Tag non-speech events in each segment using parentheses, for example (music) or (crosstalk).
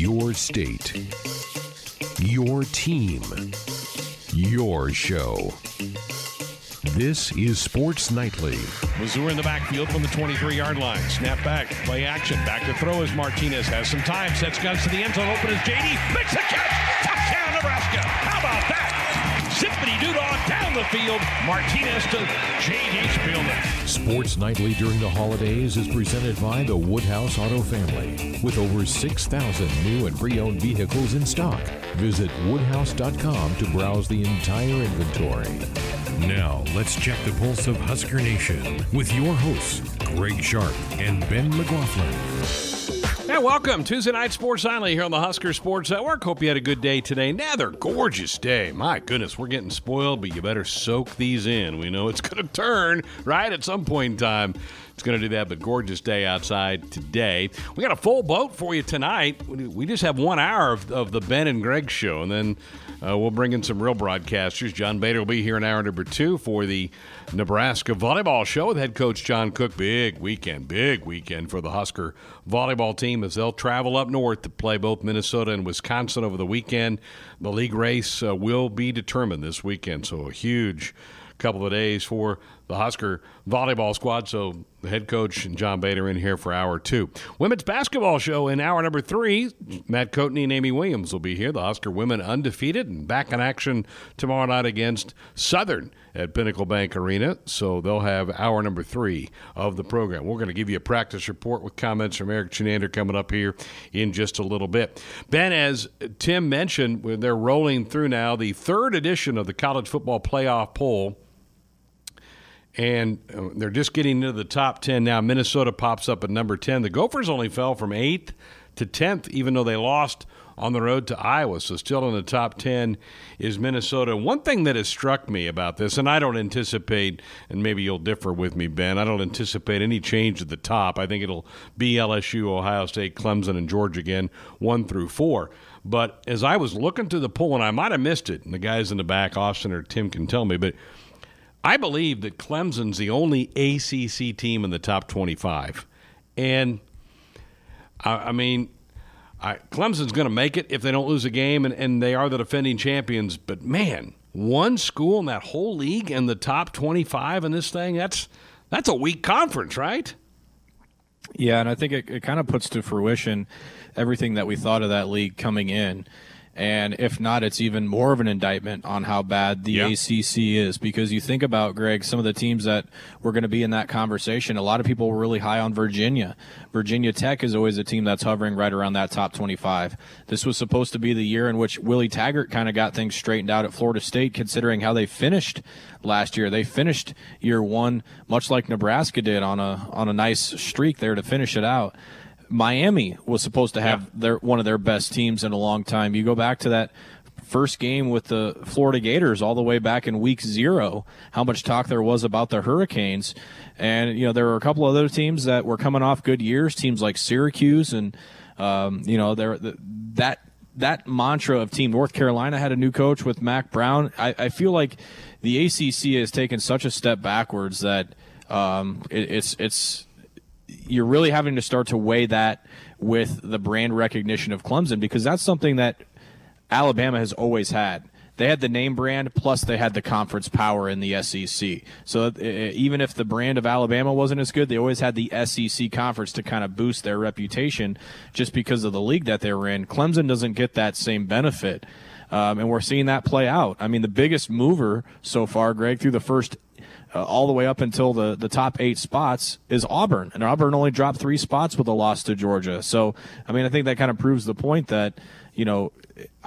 Your state. Your team. Your show. This is Sports Nightly. Missouri in the backfield from the 23 yard line. Snap back, play action. Back to throw as Martinez has some time. Sets guns to the end zone. Open as JD. Makes a catch. Touchdown, Nebraska. How about that? Zippity doo down the field. Martinez to J.D. Spielman. Sports Nightly during the holidays is presented by the Woodhouse Auto Family. With over 6,000 new and pre owned vehicles in stock, visit woodhouse.com to browse the entire inventory. Now, let's check the pulse of Husker Nation with your hosts, Greg Sharp and Ben McLaughlin. Welcome. Tuesday Night Sports Nightly here on the Husker Sports Network. Hope you had a good day today. Another gorgeous day. My goodness, we're getting spoiled, but you better soak these in. We know it's (laughs) going to turn, right, at some point in time. It's going to do that, but gorgeous day outside today. We got a full boat for you tonight. We just have one hour of, of the Ben and Greg show, and then uh, we'll bring in some real broadcasters. John Baylor will be here in hour number two for the Nebraska volleyball show with head coach John Cook. Big weekend, big weekend for the Husker volleyball team as they'll travel up north to play both Minnesota and Wisconsin over the weekend. The league race uh, will be determined this weekend, so a huge couple of days for the Husker volleyball squad. So the head coach and John Baylor in here for hour two. Women's basketball show in hour number three. Matt Coatney and Amy Williams will be here. The Husker women undefeated and back in action tomorrow night against Southern at Pinnacle Bank Arena. So they'll have hour number three of the program. We're going to give you a practice report with comments from Erik Chinander coming up here in just a little bit. Ben, as Tim mentioned, they're rolling through now the third edition of the college football playoff poll and uh, they're just getting into the top 10 now. Minnesota pops up at number 10. The Gophers only fell from 8th to 10th, even though they lost on the road to Iowa. So, still in the top 10 is Minnesota. One thing that has struck me about this, and I don't anticipate, and maybe you'll differ with me, Ben, I don't anticipate any change at the top. I think it'll be LSU, Ohio State, Clemson, and Georgia again, one through four. But as I was looking through the poll, and I might have missed it, and the guys in the back, Austin or Tim, can tell me, but I believe that Clemson's the only ACC team in the top 25. And, I, I mean, I, Clemson's going to make it if they don't lose a game, and, and they are the defending champions. But, man, one school in that whole league in the top 25 in this thing, that's, that's a weak conference, right? Yeah, and I think it, it kind of puts to fruition everything that we thought of that league coming in. And if not, it's even more of an indictment on how bad the ACC is. Because you think about, Greg, some of the teams that were going to be in that conversation, a lot of people were really high on Virginia. Virginia Tech is always a team that's hovering right around that top 25. This was supposed to be the year in which Willie Taggart kind of got things straightened out at Florida State, considering how they finished last year. They finished year one, much like Nebraska did, on a, on a nice streak there to finish it out. Miami was supposed to have yeah. their one of their best teams in a long time. You go back to that first game with the Florida Gators all the way back in week zero, how much talk there was about the Hurricanes. And, you know, there were a couple of other teams that were coming off good years, teams like Syracuse and, um, you know, there that that mantra of team North Carolina had a new coach with Mack Brown. I, I feel like the ACC has taken such a step backwards that um, it, it's it's you're really having to start to weigh that with the brand recognition of Clemson because that's something that Alabama has always had. They had the name brand plus they had the conference power in the SEC. So uh, even if the brand of Alabama wasn't as good, they always had the SEC conference to kind of boost their reputation just because of the league that they were in. Clemson doesn't get that same benefit. Um, and we're seeing that play out. I mean, the biggest mover so far, Greg, through the first uh, all the way up until the, the top eight spots is Auburn. And Auburn only dropped three spots with a loss to Georgia. So, I mean, I think that kind of proves the point that, you know,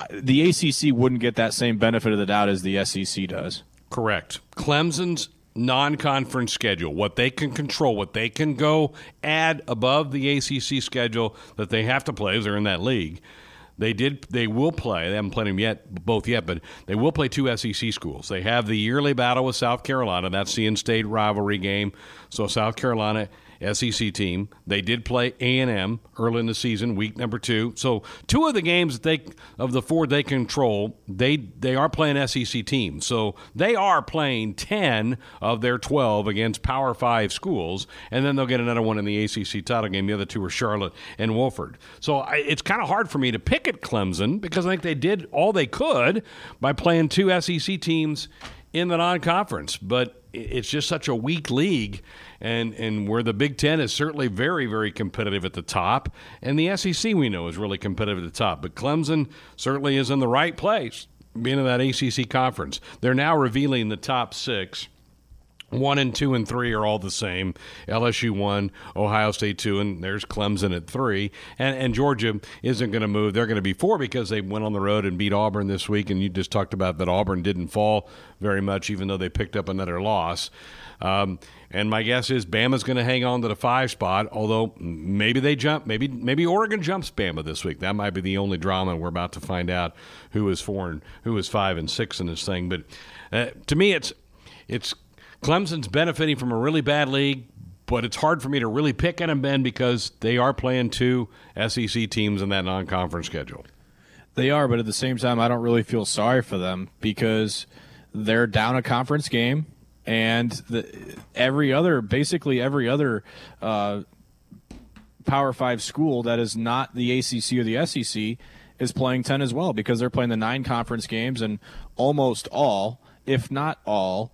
the ACC wouldn't get that same benefit of the doubt as the SEC does. Correct. Clemson's non conference schedule, what they can control, what they can go add above the ACC schedule that they have to play as they're in that league they did. They will play. They haven't played them yet, both yet, but they will play two SEC schools. They have the yearly battle with South Carolina. That's the in-state rivalry game. So South Carolina SEC team. They did play A&M early in the season, week number two. So two of the games that they of the four they control, they they are playing SEC teams. So they are playing ten of their twelve against Power Five schools, and then they'll get another one in the ACC title game. The other two are Charlotte and Wofford. So I, it's kind of hard for me to pick at Clemson because I think they did all they could by playing two SEC teams in the non-conference, but it's just such a weak league, and and where the Big Ten is certainly very very competitive at the top, and the SEC we know is really competitive at the top, but Clemson certainly is in the right place, being in that ACC conference. They're now revealing the top six. One and two and three are all the same. LSU one, Ohio State two, and there's Clemson at three. And, and Georgia isn't going to move. They're going to be four because they went on the road and beat Auburn this week. And you just talked about that Auburn didn't fall very much, even though they picked up another loss. Um, and my guess is Bama's going to hang on to the five spot. Although maybe they jump, maybe maybe Oregon jumps Bama this week. That might be the only drama. We're about to find out who is four and who is five and six in this thing. But uh, to me, it's it's Clemson's benefiting from a really bad league, but it's hard for me to really pick on them, Ben, because they are playing two SEC teams in that non conference schedule. They are, but at the same time, I don't really feel sorry for them because they're down a conference game, and the, every other, basically every other uh, Power Five school that is not the ACC or the SEC is playing 10 as well because they're playing the nine conference games, and almost all, if not all,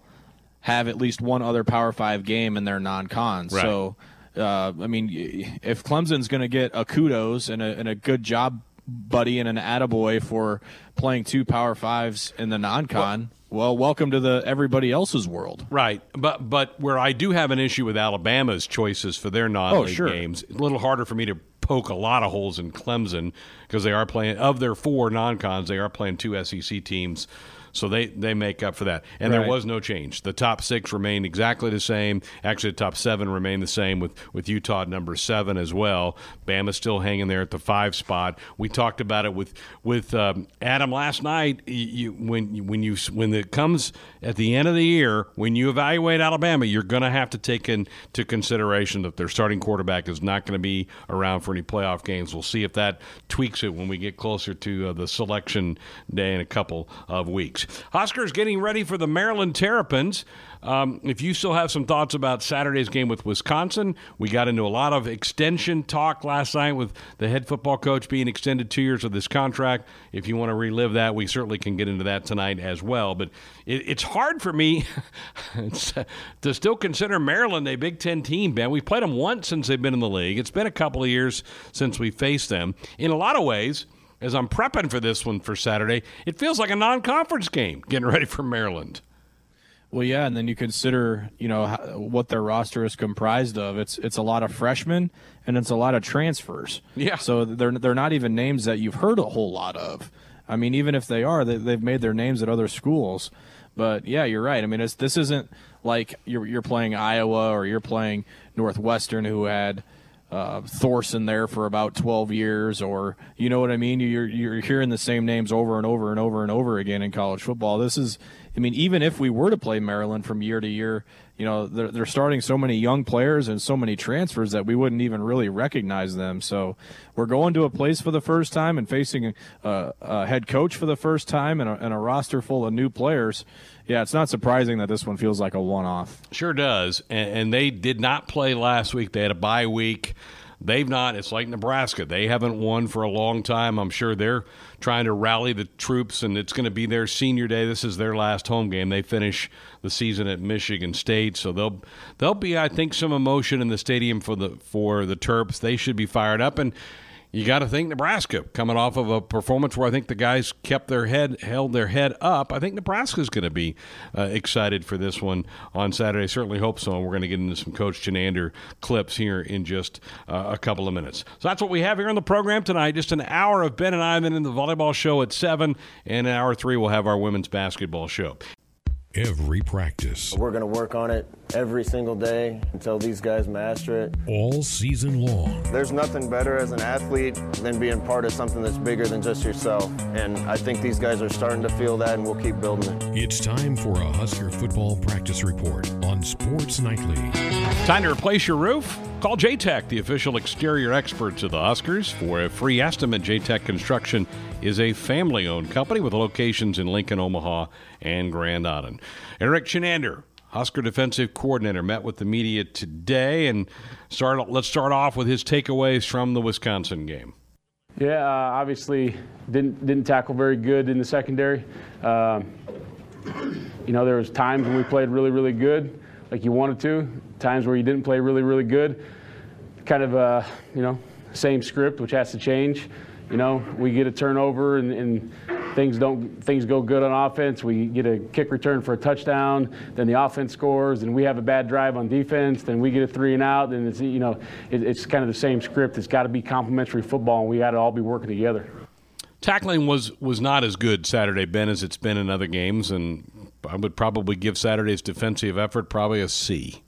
have at least one other Power Five game in their non-cons. Right. So, uh, I mean, if Clemson's going to get a kudos and a, and a good job, buddy, and an attaboy for playing two Power Fives in the non-con. Well, well, welcome to the everybody else's world. Right, but but where I do have an issue with Alabama's choices for their non-league oh, sure. games, a little harder for me to poke a lot of holes in Clemson because they are playing of their four non-cons, they are playing two SEC teams. So they, they make up for that. And right. there was no change. The top six remained exactly the same. Actually, the top seven remained the same with, with Utah at number seven as well. Bama still hanging there at the five spot. We talked about it with with um, Adam last night. You, when when you when it comes at the end of the year, when you evaluate Alabama, you're going to have to take into consideration that their starting quarterback is not going to be around for any playoff games. We'll see if that tweaks it when we get closer to uh, the selection day in a couple of weeks. Huskers getting ready for the Maryland Terrapins. Um, if you still have some thoughts about Saturday's game with Wisconsin, we got into a lot of extension talk last night with the head football coach being extended two years of this contract. If you want to relive that, we certainly can get into that tonight as well. But it, it's hard for me (laughs) to still consider Maryland a Big Ten team, man. We've played them once since they've been in the league. It's been a couple of years since we faced them. In a lot of ways, as I'm prepping for this one for Saturday, it feels like a non-conference game getting ready for Maryland. Well, yeah, and then you consider, you know, how, what their roster is comprised of. It's it's a lot of freshmen and it's a lot of transfers. Yeah. So they're they're not even names that you've heard a whole lot of. I mean, even if they are, they, they've made their names at other schools. But yeah, you're right. I mean, this isn't like you're you're playing Iowa or you're playing Northwestern, who had uh, Thorson there for about 12 years, or you know what I mean. You're you're hearing the same names over and over and over and over again in college football. This is, I mean, even if we were to play Maryland from year to year, you know, they're, they're starting so many young players and so many transfers that we wouldn't even really recognize them. So we're going to a place for the first time and facing a, a head coach for the first time and a, and a roster full of new players. Yeah, it's not surprising that this one feels like a one-off. Sure does, and, and they did not play last week. They had a bye week. They've not. It's like Nebraska. They haven't won for a long time. I'm sure they're trying to rally the troops, and it's going to be their senior day. This is their last home game. They finish the season at Michigan State, so they'll there'll be, I think, some emotion in the stadium for the for the Terps. They should be fired up and you got to think Nebraska coming off of a performance where I think the guys kept their head, held their head up. I think Nebraska's going to be uh, excited for this one on Saturday. Certainly hope so. And we're going to get into some Coach Chinander clips here in just uh, a couple of minutes. So that's what we have here on the program tonight. Just an hour of Ben and I, in the volleyball show at seven, and in hour three we'll have our women's basketball show. Every practice, we're going to work on it every single day until these guys master it. All season long. There's nothing better as an athlete than being part of something that's bigger than just yourself. And I think these guys are starting to feel that, and we'll keep building it. It's time for a Husker football practice report on Sports Nightly. Time to replace your roof? Call JTech, the official exterior experts of the Huskers, for a free estimate. JTech Construction is a family owned company with locations in Lincoln, Omaha, and Grand Island. Erik Chinander, Husker defensive coordinator, met with the media today and start. Let's start off with his takeaways from the Wisconsin game. Yeah, uh, obviously didn't didn't tackle very good in the secondary. Um, you know, there was times when we played really really good, like you wanted to. Times where you didn't play really really good. Kind of uh, you know same script, which has to change. You know, we get a turnover and, and things don't things go good on offense. We get a kick return for a touchdown, then the offense scores, and we have a bad drive on defense. Then we get a three and out, and it's you know it, it's kind of the same script. It's got to be complementary football, and we got to all be working together. Tackling was was not as good Saturday, Ben, as it's been in other games, and I would probably give Saturday's defensive effort probably a C.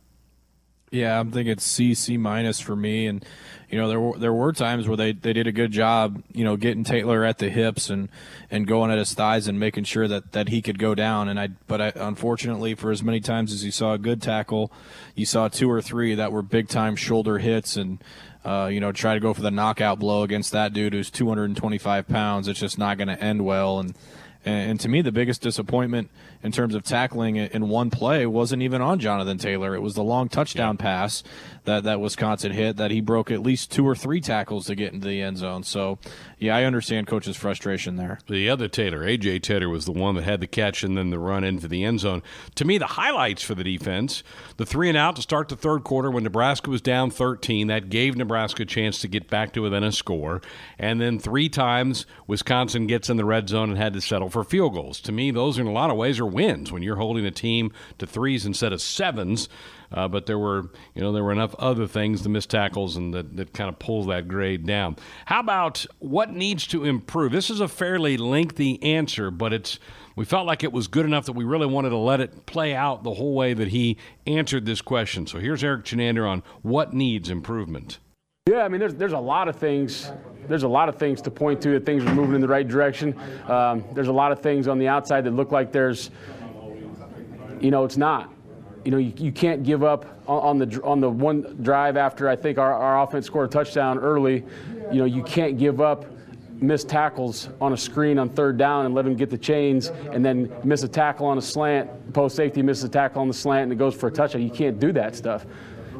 Yeah, I'm thinking C, C minus for me, and you know, there were there were times where they, they did a good job, you know, getting Taylor at the hips and, and going at his thighs and making sure that, that he could go down. And I, but I, unfortunately, for as many times as you saw a good tackle, you saw two or three that were big time shoulder hits and, uh, you know, try to go for the knockout blow against that dude who's 225 pounds. It's just not going to end well. And and, to me, the biggest disappointment in terms of tackling in one play wasn't even on Jonathan Taylor. It was the long touchdown yeah. pass that, that Wisconsin hit that he broke at least two or three tackles to get into the end zone. So, yeah, I understand coach's frustration there. The other Taylor, A.J. Taylor, was the one that had the catch and then the run into the end zone. To me, the highlights for the defense the three and out to start the third quarter when Nebraska was down 13. That gave Nebraska a chance to get back to within a score. And then three times Wisconsin gets in the red zone and had to settle for field goals. To me, those in a lot of ways are wins when you're holding a team to threes instead of sevens. Uh, but there were, you know, there were enough other things, the missed tackles, and that, that kind of pulls that grade down. How about what needs to improve? This is a fairly lengthy answer, but it's we felt like it was good enough that we really wanted to let it play out the whole way that he answered this question. So here's Erik Chinander on what needs improvement. Yeah, I mean, there's there's a lot of things. There's a lot of things to point to that things are moving in the right direction. Um, there's a lot of things on the outside that look like there's, you know, it's not. You know, you, you can't give up on, the on the one drive after I think our, our offense scored a touchdown early. You know, you can't give up missed tackles on a screen on third down and let them get the chains and then miss a tackle on a slant, post safety misses a tackle on the slant and it goes for a touchdown. You can't do that stuff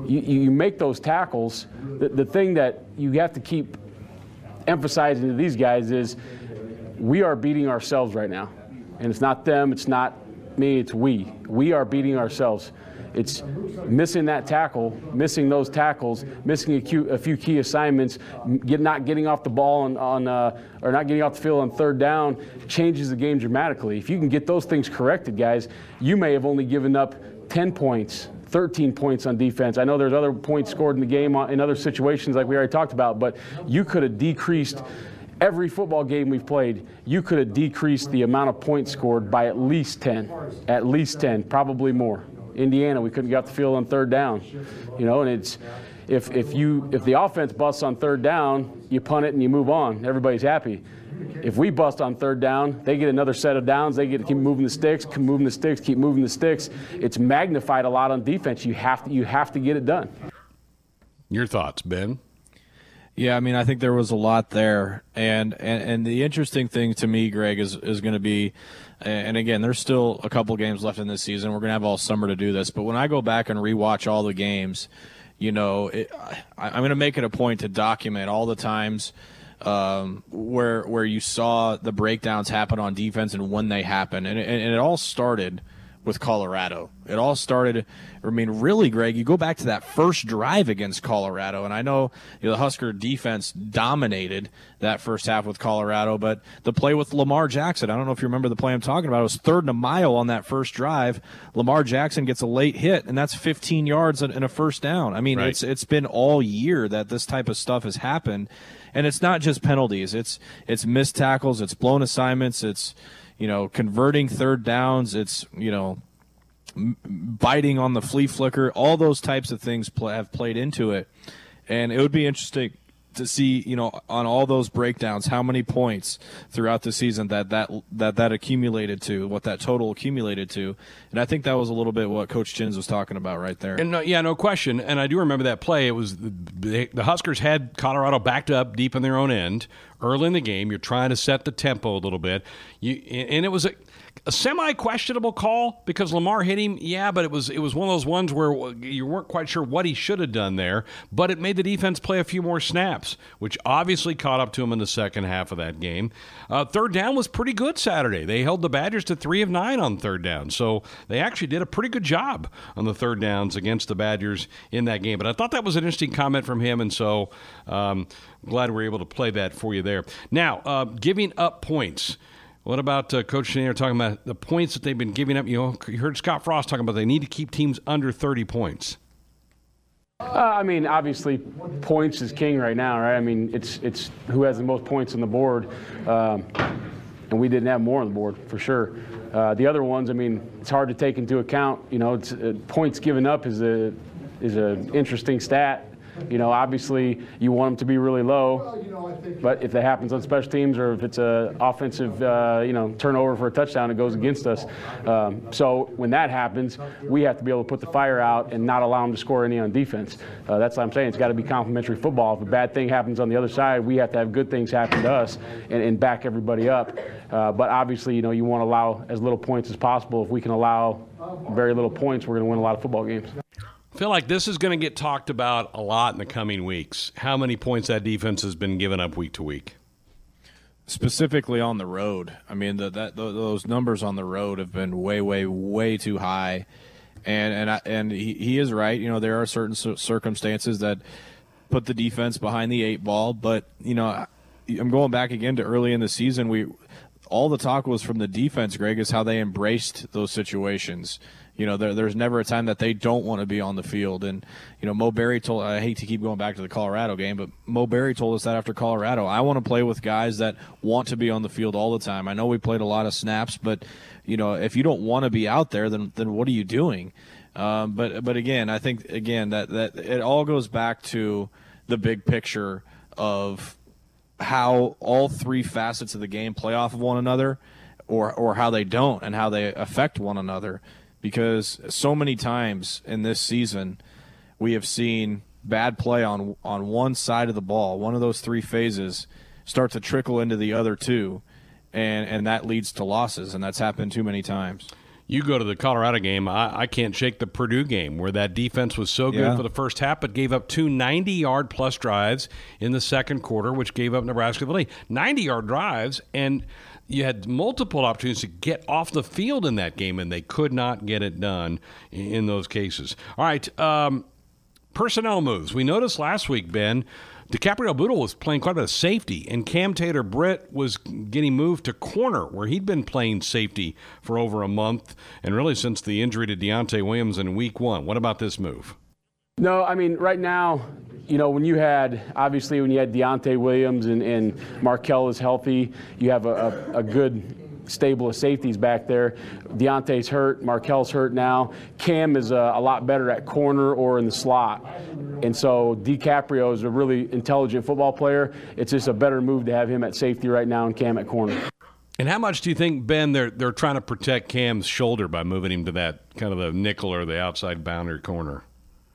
you, you make those tackles. The, the thing that you have to keep emphasizing to these guys is we are beating ourselves right now. And it's not them, it's not me, it's we. We are beating ourselves. It's missing that tackle, missing those tackles, missing a few, a few key assignments, get, not getting off the ball on, on uh, or not getting off the field on third down changes the game dramatically. If you can get those things corrected, guys, you may have only given up 10 points 13 points on defense. I know there's other points scored in the game in other situations like we already talked about, but you could have decreased every football game we've played, you could have decreased the amount of points scored by at least 10, at least 10, probably more. Indiana, we couldn't get off the field on third down, you know, and it's if if you if the offense busts on third down, you punt it and you move on. Everybody's happy. If we bust on third down, they get another set of downs. They get to keep moving the sticks, keep moving the sticks, keep moving the sticks. It's magnified a lot on defense. You have to you have to get it done. Your thoughts, Ben? Yeah, I mean, I think there was a lot there, and and, and the interesting thing to me, Greg, is is going to be, and again, there's still a couple games left in this season. We're going to have all summer to do this, but when I go back and rewatch all the games, you know, it, I, I'm going to make it a point to document all the times um, where where you saw the breakdowns happen on defense and when they happen, and, and, and it all started with Colorado. It all started. I mean, really, Greg, you go back to that first drive against Colorado, and I know, you know the Husker defense dominated that first half with Colorado, but the play with Lamar Jackson, I don't know if you remember the play I'm talking about. It was third and a mile on that first drive. Lamar Jackson gets a late hit, and that's 15 yards and a first down. I mean, right. it's it's been all year that this type of stuff has happened and it's not just penalties. It's it's missed tackles. It's blown assignments. It's you know converting third downs. It's you know biting on the flea flicker, all those types of things play, have played into it. And it would be interesting to see, you know, on all those breakdowns, how many points throughout the season that that that that accumulated to, what that total accumulated to, and I think that was a little bit what Coach Chins was talking about right there. And no, yeah, no question. And I do remember that play. It was the, the Huskers had Colorado backed up deep in their own end early in the game. You're trying to set the tempo a little bit. You and it was a a semi questionable call because Lamar hit him. Yeah, but it was it was one of those ones where you weren't quite sure what he should have done there. But it made the defense play a few more snaps, which obviously caught up to him in the second half of that game. Uh, third down was pretty good Saturday. They held the Badgers to three of nine on third down, so they actually did a pretty good job on the third downs against the Badgers in that game. But I thought that was an interesting comment from him, and so um, glad we are able to play that for you there. Now, uh, giving up points. What about uh, Coach Chenier talking about the points that they've been giving up? You know, you heard Scott Frost talking about they need to keep teams under 30 points. Uh, I mean, obviously, points is king right now, right? I mean, it's it's who has the most points on the board, um, and we didn't have more on the board for sure. Uh, the other ones, I mean, it's hard to take into account. You know, uh, points given up is a is an interesting stat you know, obviously you want them to be really low, but if that happens on special teams or if it's an offensive, uh, you know, turnover for a touchdown, it goes against us. Um, so when that happens, we have to be able to put the fire out and not allow them to score any on defense. Uh, that's what I'm saying. It's got to be complementary football. If a bad thing happens on the other side, we have to have good things happen to us and, and back everybody up. Uh, but obviously, you know, you want to allow as little points as possible. If we can allow very little points, we're going to win a lot of football games. I feel like this is going to get talked about a lot in the coming weeks. How many points that defense has been given up week to week? Specifically on the road, I mean the, that the, those numbers on the road have been way, way, way too high, and and I, and he, he is right. You know there are certain circumstances that put the defense behind the eight ball, but you know I'm going back again to early in the season. We all the talk was from the defense, Greg, is how they embraced those situations. You know, there, there's never a time that they don't want to be on the field. And, you know, Mo Barry told, I hate to keep going back to the Colorado game, but Mo Barry told us that after Colorado. I want to play with guys that want to be on the field all the time. I know we played a lot of snaps, but, you know, if you don't want to be out there, then, then what are you doing? Um, but, but again, I think, again, that, that it all goes back to the big picture of how all three facets of the game play off of one another or, or how they don't and how they affect one another because so many times in this season we have seen bad play on on one side of the ball, one of those three phases start to trickle into the other two and and that leads to losses and that's happened too many times. You go to the Colorado game, I, I can't shake the Purdue game where that defense was so good yeah. for the first half, but gave up two 90 yard plus drives in the second quarter, which gave up Nebraska the lead. 90 yard drives, and you had multiple opportunities to get off the field in that game, and they could not get it done in those cases. All right, um, personnel moves. We noticed last week, Ben, DiCaprio Bootle was playing quite a bit of safety, and Cam Taylor Britt was getting moved to corner, where he'd been playing safety for over a month, and really since the injury to Deontai Williams in week one. What about this move? No, I mean, right now, you know, when you had, obviously, when you had Deontai Williams and, and Marquel is healthy, you have a, a, a good stable of safeties back there. Deontai's hurt, Marquel's hurt now. Cam is a, a, lot better at corner or in the slot. And so DiCaprio is a really intelligent football player. It's just a better move to have him at safety right now and Cam at corner. And how much do you think, Ben, they're they're trying to protect Cam's shoulder by moving him to that kind of the nickel or the outside boundary corner?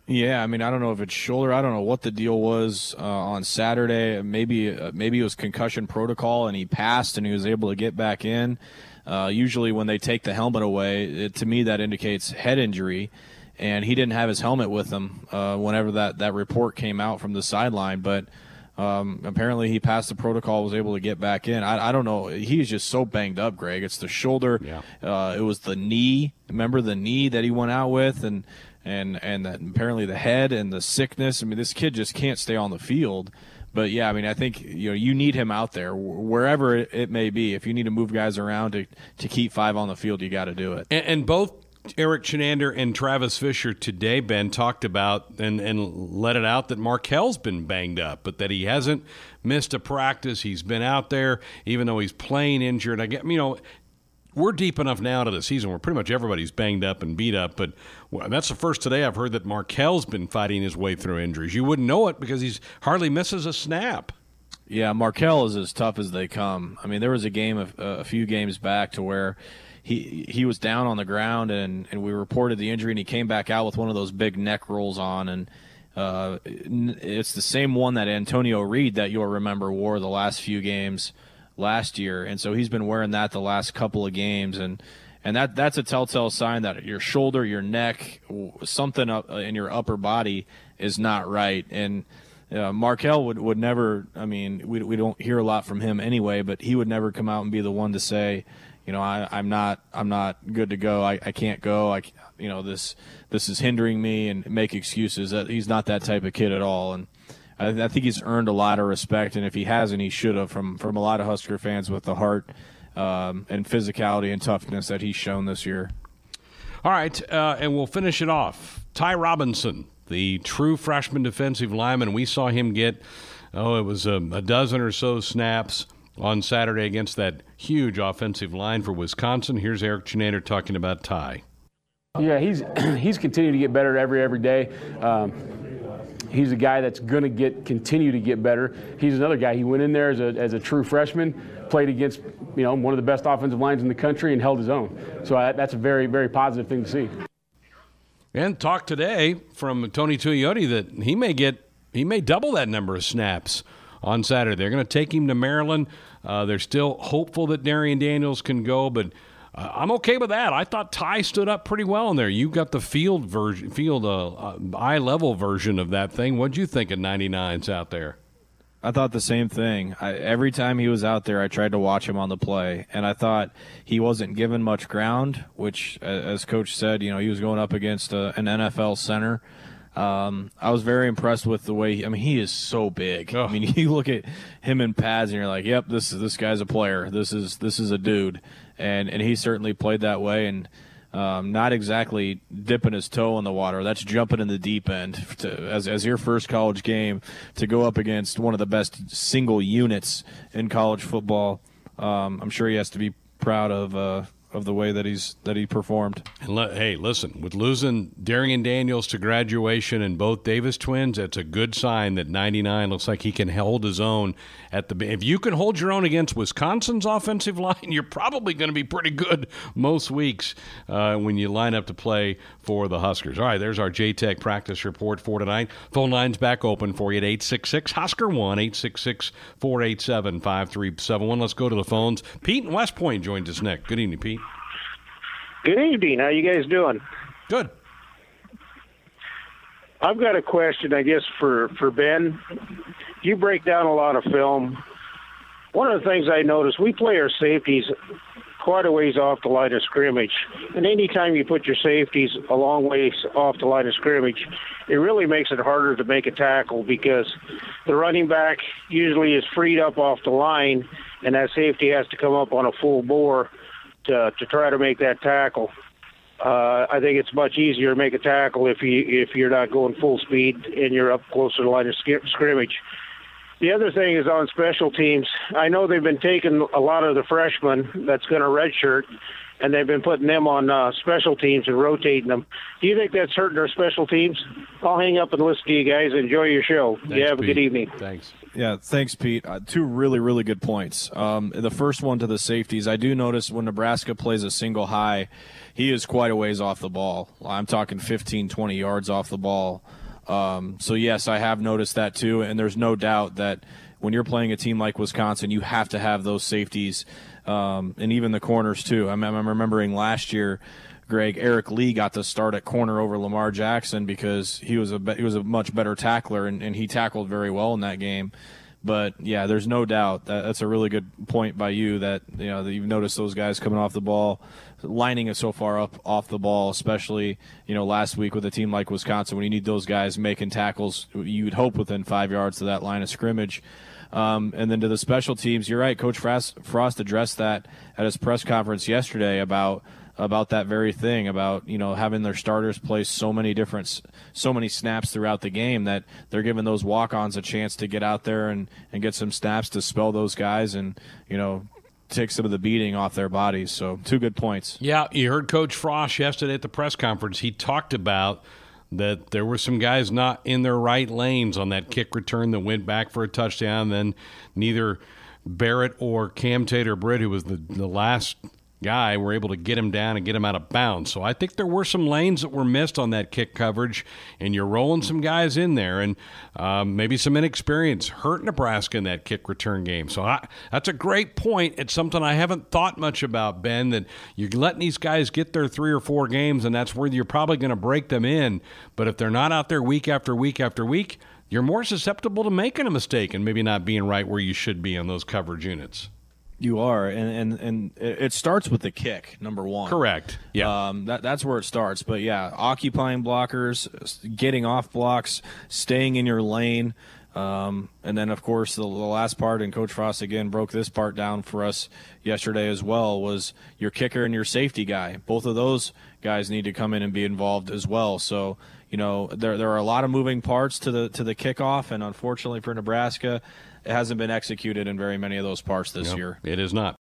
Yeah, I mean, I don't know if it's shoulder. I don't know what the deal was uh, on Saturday. Maybe uh, maybe it was concussion protocol, and he passed, and he was able to get back in. Uh, usually, when they take the helmet away, it, to me that indicates head injury, and he didn't have his helmet with him uh, whenever that that report came out from the sideline. But um, apparently, he passed the protocol, was able to get back in. I, I don't know. He's just so banged up, Greg. It's the shoulder. Yeah. Uh, it was the knee. Remember the knee that he went out with, and and and that apparently the head and the sickness. I mean, this kid just can't stay on the field. But yeah, I mean, I think you know you need him out there wherever it, may be. If you need to move guys around to to keep five on the field, you got to do it. And, and both Erik Chinander and Travis Fisher today, Ben, talked about and, and let it out that Marquel's been banged up, but that he hasn't missed a practice. He's been out there, even though he's playing injured. I get, you know, we're deep enough now to the season where pretty much everybody's banged up and beat up. But that's the first today I've heard that Marquel's been fighting his way through injuries. You wouldn't know it because he's hardly misses a snap. Yeah, Markel is as tough as they come. I mean, there was a game of, uh, a few games back to where he he was down on the ground and, and we reported the injury and he came back out with one of those big neck rolls on and uh, it's the same one that Antonio Reed that you'll remember wore the last few games last year, and so he's been wearing that the last couple of games, and and that that's a telltale sign that your shoulder, your neck, something up in your upper body is not right, and. Uh, Marquel would, would never. I mean, we, we don't hear a lot from him anyway, but he would never come out and be the one to say, you know, I, I'm not I'm not good to go. I, I can't go. I you know this this is hindering me and make excuses. That he's not that type of kid at all. And I, I think he's earned a lot of respect. And if he hasn't, he should have from from a lot of Husker fans with the heart um, and physicality and toughness that he's shown this year. All right, uh, and we'll finish it off. Ty Robinson, the true freshman defensive lineman, we saw him get oh, it was a, a dozen or so snaps on Saturday against that huge offensive line for Wisconsin. Here's Erik Chinander talking about Ty. Yeah, he's (clears throat) he's continued to get better every every day. Um, he's a guy that's going to get continue to get better. He's another guy. He went in there as a, as a true freshman, played against you know one of the best offensive lines in the country, and held his own. So I, that's a very very positive thing to see. And talk today from Tony Tuioti that he may get he may double that number of snaps on Saturday. They're going to take him to Maryland. Uh, they're still hopeful that Darrion Daniels can go, but uh, I'm okay with that. I thought Ty stood up pretty well in there. You got the field version, field uh, uh, eye level version of that thing. What'd you think of 99s out there? I thought the same thing. I, every time he was out there, I tried to watch him on the play, and I thought he wasn't given much ground. Which, as coach said, you know, he was going up against a, uh, an NFL center. Um, I was very impressed with the way. He, I mean, he is so big. Oh. I mean, (laughs) you look at him in pads, and you're like, "Yep, this is this guy's a player. This is this is a dude." And and he certainly played that way, and um, not exactly dipping his toe in the water. That's jumping in the deep end to, as as your first college game to go up against one of the best single units in college football. Um, I'm sure he has to be proud of uh, of the way that he's that he performed. And le- hey, listen, with losing Darrion Daniels to graduation and both Davis twins, that's a good sign that 99 looks like he can hold his own at the. If you can hold your own against Wisconsin's offensive line, (laughs) you're probably going to be pretty good most weeks uh, when you line up to play for the Huskers. All right, there's our JTech practice report for tonight. Phone lines back open for you at 866 Husker 1 866 487 5371. Let's go to the phones. Pete in West Point joins us next. Good evening, Pete. Good evening. How you guys doing? Good. I've got a question, I guess, for for Ben. You break down a lot of film. One of the things I noticed, we play our safeties quite a ways off the line of scrimmage, and anytime you put your safeties a long ways off the line of scrimmage, it really makes it harder to make a tackle because the running back usually is freed up off the line, and that safety has to come up on a full bore to, to try to make that tackle. Uh, I think it's much easier to make a tackle if you if you're not going full speed and you're up closer to the line of scrimmage. The other thing is on special teams. I know they've been taking a lot of the freshmen that's going to redshirt, and they've been putting them on uh, special teams and rotating them. Do you think that's hurting our special teams? I'll hang up and listen to you guys. Enjoy your show. Thanks, you have Pete. a good evening. Thanks. Yeah, thanks, Pete. Uh, two really, really good points. Um, the first one to the safeties. I do notice when Nebraska plays a single high, he is quite a ways off the ball. I'm talking 15, 20 yards off the ball. Um, so, yes, I have noticed that too. And there's no doubt that when you're playing a team like Wisconsin, you have to have those safeties um, and even the corners too. I'm, I'm remembering last year. Greg Eric Lee got the start at corner over Lamar Jackson because he was a he was a much better tackler and, and he tackled very well in that game. But yeah, there's no doubt that that's a really good point by you that you know that you've noticed those guys coming off the ball, lining it so far up off the ball, especially you know last week with a team like Wisconsin when you need those guys making tackles, you'd hope within five yards of that line of scrimmage. Um, and then to the special teams, you're right. Coach Frost, Frost addressed that at his press conference yesterday about about that very thing about you know having their starters play so many different so many snaps throughout the game that they're giving those walk-ons a chance to get out there and and get some snaps to spell those guys and you know take some of the beating off their bodies. So, two good points. Yeah, you heard Coach Frost yesterday at the press conference. He talked about that there were some guys not in their right lanes on that kick return that went back for a touchdown. Then neither Barrett or Cam Taylor Britt, who was the, the last guy we were able to get him down and get him out of bounds. So I think there were some lanes that were missed on that kick coverage, and you're rolling some guys in there, and um, maybe some inexperience hurt Nebraska in that kick return game. So I, that's a great point. It's something I haven't thought much about, Ben, that you're letting these guys get their three or four games, and that's where you're probably going to break them in. But if they're not out there week after week after week, you're more susceptible to making a mistake and maybe not being right where you should be on those coverage units. You are, and and and it starts with the kick, number one. Correct. Yeah. Um, that that's where it starts. But yeah, occupying blockers, getting off blocks, staying in your lane, um, and then of course the, the last part, and Coach Frost again broke this part down for us yesterday as well, was your kicker and your safety guy. Both of those guys need to come in and be involved as well. So you know there there are a lot of moving parts to the to the kickoff, and unfortunately for Nebraska hasn't been executed in very many of those parts this Nope, year. It is not.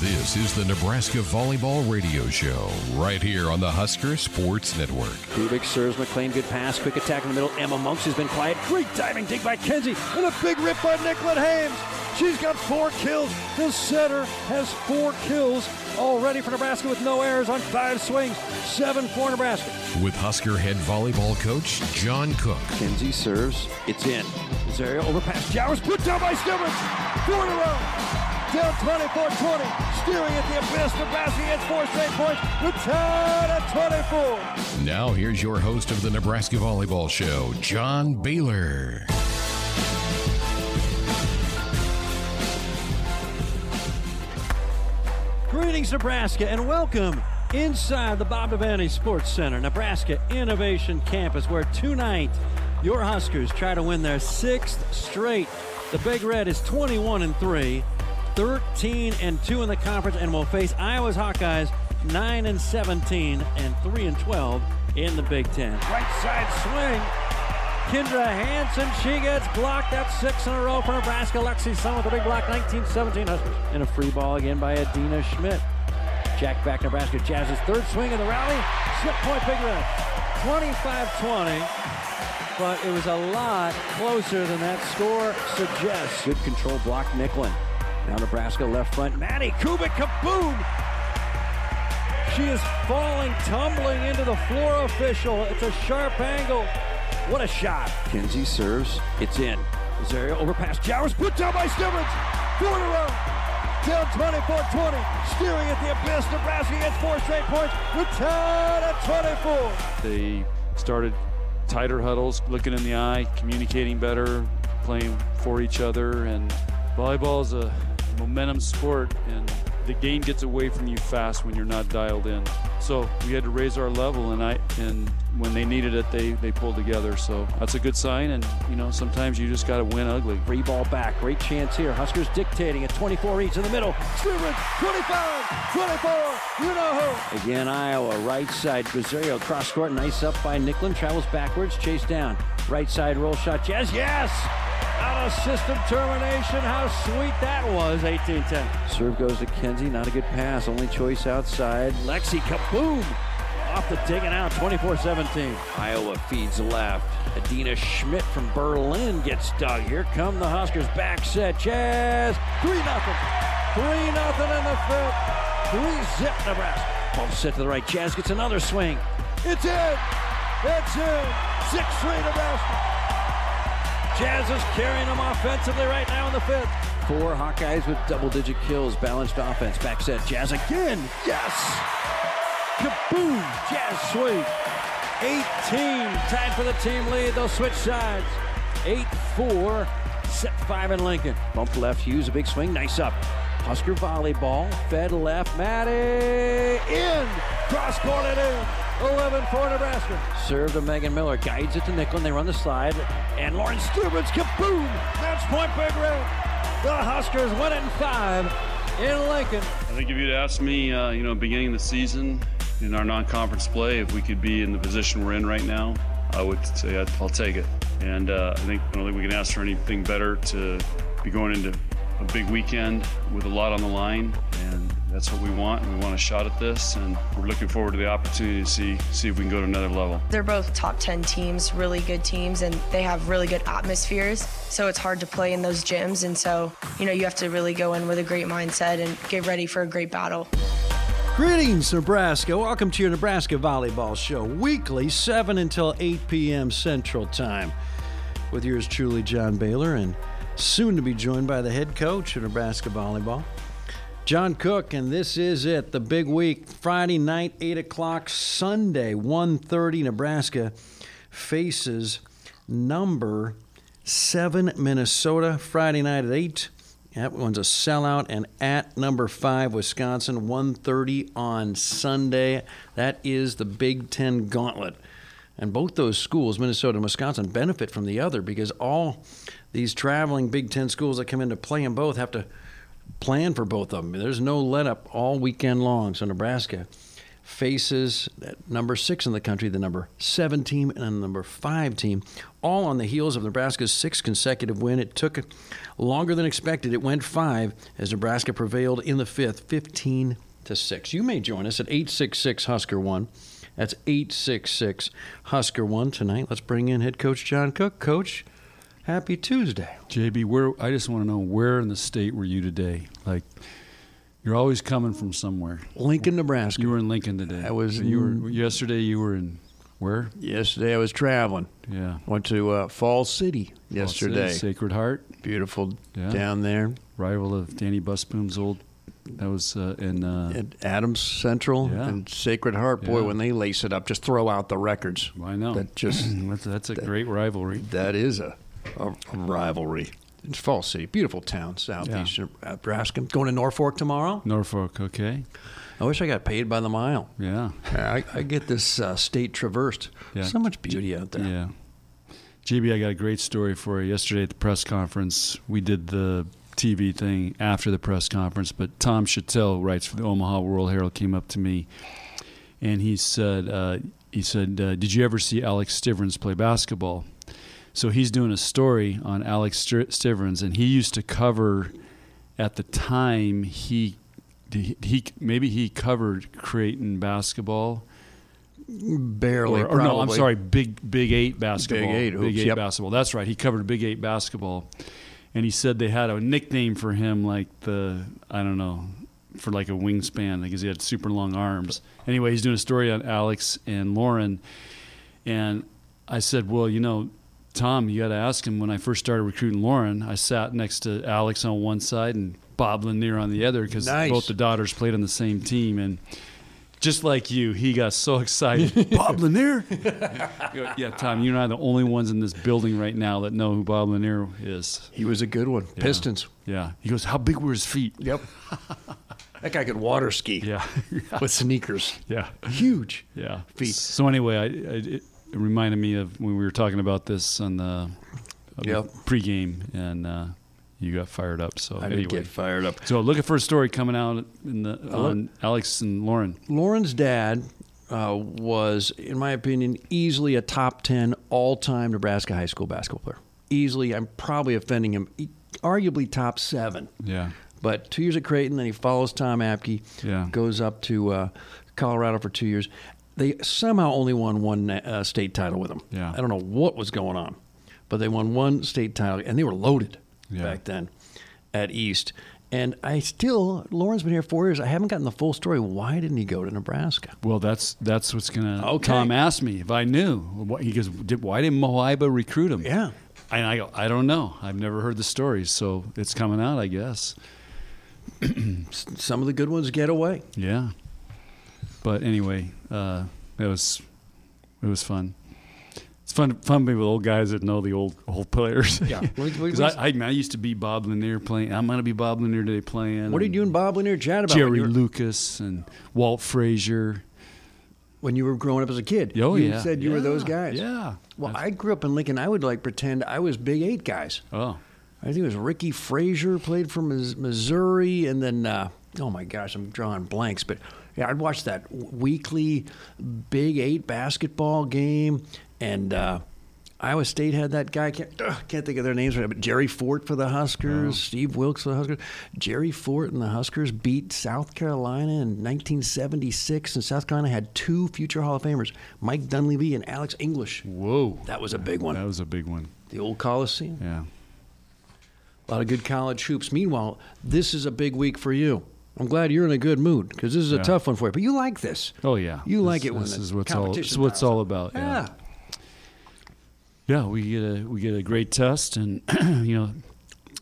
This is the Nebraska Volleyball Radio Show, right here on the Husker Sports Network. Kubik serves McLean. Good pass. Quick attack in the middle. Emma Monks has been quiet. Great diving dig by Kenzie. And a big rip by Nicklin Hames. She's got four kills. The setter has four kills already for Nebraska with no errors on five swings. Seven for Nebraska. With Husker head volleyball coach John Cook. Kenzie serves. It's in. Zaria overpass. Jowers put down by Stivrins. Four in a row. Down 24-20. Steering at the abyss. Nebraska gets four straight points. Tied at 24. Now, here's your host of the Nebraska Volleyball Show, John Baylor. Greetings, Nebraska, and welcome inside the Bob Devaney Sports Center, Nebraska Innovation Campus, where tonight your Huskers try to win their sixth straight. The Big Red is 21 and 3, 13 and 2 in the conference, and will face Iowa's Hawkeyes 9 and 17 and 3 and 12 in the Big Ten. Right side swing. Kendra Hansen, she gets blocked. That's six in a row for Nebraska. Lexi Sun with a big block, 19-17 Huskers. And a free ball again by Adina Schmidt. Jack back Nebraska Jazz's third swing in the rally. Slip point big red. 25-20. But it was a lot closer than that score suggests. Good control block Nicklin. Now Nebraska left front. Maddie Kubik, kaboom! She is falling, tumbling into the floor official. It's a sharp angle. What a shot. Kenzie serves. It's in. Rosario overpass. Jowers put down by Stivrins. Four in a row. Down 24-20. Steering at the abyss. Nebraska gets four straight points. We're tied at 24. They started tighter huddles, looking in the eye, communicating better, playing for each other. And volleyball is a momentum sport, and the game gets away from you fast when you're not dialed in. So we had to raise our level, and I and when they needed it, they they pulled together. So that's a good sign. And you know sometimes you just got to win ugly. Free ball back. Great chance here. Huskers dictating at 24 each in the middle. Stivrins, 25, 24. You know who. Again, Iowa, right side. Rosario cross court. Nice up by Nicklin. Travels backwards. Chase down. Right side roll shot. Jazz, yes! Out of system termination. How sweet that was. 18-10. Serve goes to Kenzie. Not a good pass. Only choice outside. Lexi, kaboom! Off the dig and out. 24-17. Iowa feeds left. Adina Schmidt from Berlin gets dug. Here come the Huskers. Back set. Jazz. 3 nothing. 3 nothing in the fifth. 3 zip Nebraska. Bump set to the right. Jazz gets another swing. It's in. It's in. 6-3 Nebraska. Jazz is carrying them offensively right now in the fifth. Four Hawkeyes with double-digit kills, balanced offense. Back set, Jazz again. Yes! Kaboom! Jazz sweep. 18, tied for the team lead. They'll switch sides. 8-4, set five in Lincoln. Bump left, Hughes, a big swing, nice up. Husker volleyball, fed left, Maddie in, cross court it in. 11 for Nebraska. Serve to Megan Miller, guides it to Nicklin. They run the slide, and Lauren Stivrins, kaboom! That's point, Big Red. The Huskers win it in five in Lincoln. I think if you'd asked me, uh, you know, beginning of the season in our non-conference play, if we could be in the position we're in right now, I would say I'll take it. And uh, I think I don't think we can ask for anything better to be going into a big weekend with a lot on the line, and that's what we want. And we want a shot at this, and we're looking forward to the opportunity to see see if we can go to another level. They're both top 10 teams, really good teams, and they have really good atmospheres. So it's hard to play in those gyms, and so you know you have to really go in with a great mindset and get ready for a great battle. Greetings, Nebraska. Welcome to your Nebraska Volleyball Show, weekly, 7 until 8 p.m. Central Time. With yours truly, John Baylor, and soon to be joined by the head coach of Nebraska Volleyball, John Cook, and this is it, the big week. Friday night, 8 o'clock, Sunday, 1.30, Nebraska faces number 7 Minnesota. Friday night at 8. That one's a sellout, and at number five, Wisconsin, 1:30 on Sunday. That is the Big Ten Gauntlet, and both those schools, Minnesota and Wisconsin, benefit from the other because all these traveling Big Ten schools that come into play in both have to plan for both of them. There's no let up all weekend long. So Nebraska faces number six in the country, the number seven team, and the number five team, all on the heels of Nebraska's sixth consecutive win. It took longer than expected. It went five as Nebraska prevailed in the fifth, 15 to six. You may join us at 866 Husker One. That's 866 Husker One tonight. Let's bring in head coach John Cook. Coach, happy Tuesday. JB, where I just want to know where in the state were you today? Like you're always coming from somewhere. Lincoln, Nebraska. You were in Lincoln today. I was. You were yesterday. You were in where? Yesterday I was traveling. Yeah. Went to uh, Falls City yesterday. City, Sacred Heart. Beautiful Yeah. down there. Rival of Danny Busboom's old. That was uh, in. Uh, Adams Central Yeah. and Sacred Heart. Boy, Yeah. when they lace it up, just throw out the records. I know. That just (clears throat) that's, that's a great rivalry. that is a, a, a rivalry. It's Falls City, beautiful town, southeast Nebraska. Going to Norfolk tomorrow. Norfolk. Okay. I wish I got paid by the mile. Yeah. I, I get this uh, state traversed. Yeah. So much beauty out there. Yeah. JB, I got a great story for you. Yesterday at the press conference, we did the TV thing after the press conference, but Tom Shatel writes for the Omaha World Herald came up to me and he said, uh, he said, uh, did you ever see Alex Stivrins play basketball? So he's doing a story on Alex St- and he used to cover at the time he he, he maybe he covered Creighton basketball Barely. or, or no, I'm sorry, Big Big Eight basketball. Big Eight Big Eight yep. basketball. That's right. He covered Big Eight basketball, and he said they had a nickname for him, like the I don't know, for like a wingspan, because he had super long arms. Anyway, he's doing a story on Alex and Lauren, and I said, well, you know. Tom, you got to ask him. When I first started recruiting Lauren, I sat next to Alex on one side and Bob Lanier on the other because Nice. both the daughters played on the same team. And just like you, he got so (laughs) excited. Bob Lanier? (laughs) yeah, Tom, you and I are the only ones in this building right now that know who Bob Lanier is. He was a good one. Pistons. Yeah. He goes, How big were his feet? Yep. (laughs) that guy could water ski Yeah. with sneakers. yeah. Huge. Yeah. Feet. So, anyway, I, I, it reminded me of when we were talking about this on the uh, Yep. pregame, and uh, you got fired up. So, I anyway. did get fired up. So, looking for a story coming out in the, on Alex and Lauren. Lauren's dad uh, was, in my opinion, easily a top 10 all time Nebraska high school basketball player. Easily, I'm probably offending him, arguably top seven. Yeah. But two years at Creighton, then he follows Tom Apke, Yeah. goes up to uh, Colorado for two years. They somehow only won one uh, state title with him. Yeah. I don't know what was going on, but they won one state title, and they were loaded Yeah. back then at East. And I still, Lauren's been here four years. I haven't gotten the full story. Why didn't he go to Nebraska? Well, that's that's what's gonna. Okay. Tom asked me if I knew. He goes, "Why didn't recruit him?" Yeah. and I go, "I don't know. I've never heard the stories, so it's coming out, I guess." (clears throat) Some of the good ones get away. Yeah. But anyway, uh, it was it was fun. It's fun fun being with old guys that know the old old players. Yeah. (laughs) Because I, I, I used to be Bob Lanier playing. I'm going to be Bob Lanier today playing. What did you and Bob Lanier chat about Jerry Lucas and Walt Frazier. when you were growing up as a kid? Oh you yeah, said you were those guys. Yeah. Well, I grew up in Lincoln. I would like pretend I was Big Eight guys. Oh. I think it was Ricky Frazier played for Missouri, and then uh, oh my gosh, I'm drawing blanks. But yeah, I'd watch that weekly Big Eight basketball game, and uh, Iowa State had that guy. Can't, can't think of their names right, but Jerry Fort for the Huskers, Steve Wilkes for the Huskers. Jerry Fort and the Huskers beat South Carolina in 1976, and South Carolina had two future Hall of Famers, Mike Dunleavy and Alex English. Whoa, that was a big one. That was a big one. The old Coliseum. Yeah. A lot of good college hoops. Meanwhile, this is a big week for you. I'm glad you're in a good mood because this is a Yeah. tough one for you. But you like this. Oh yeah, You This- like it when this is what's all. This is what's all about. Yeah. Yeah. Yeah, we get a we get a great test, and (clears throat) you know,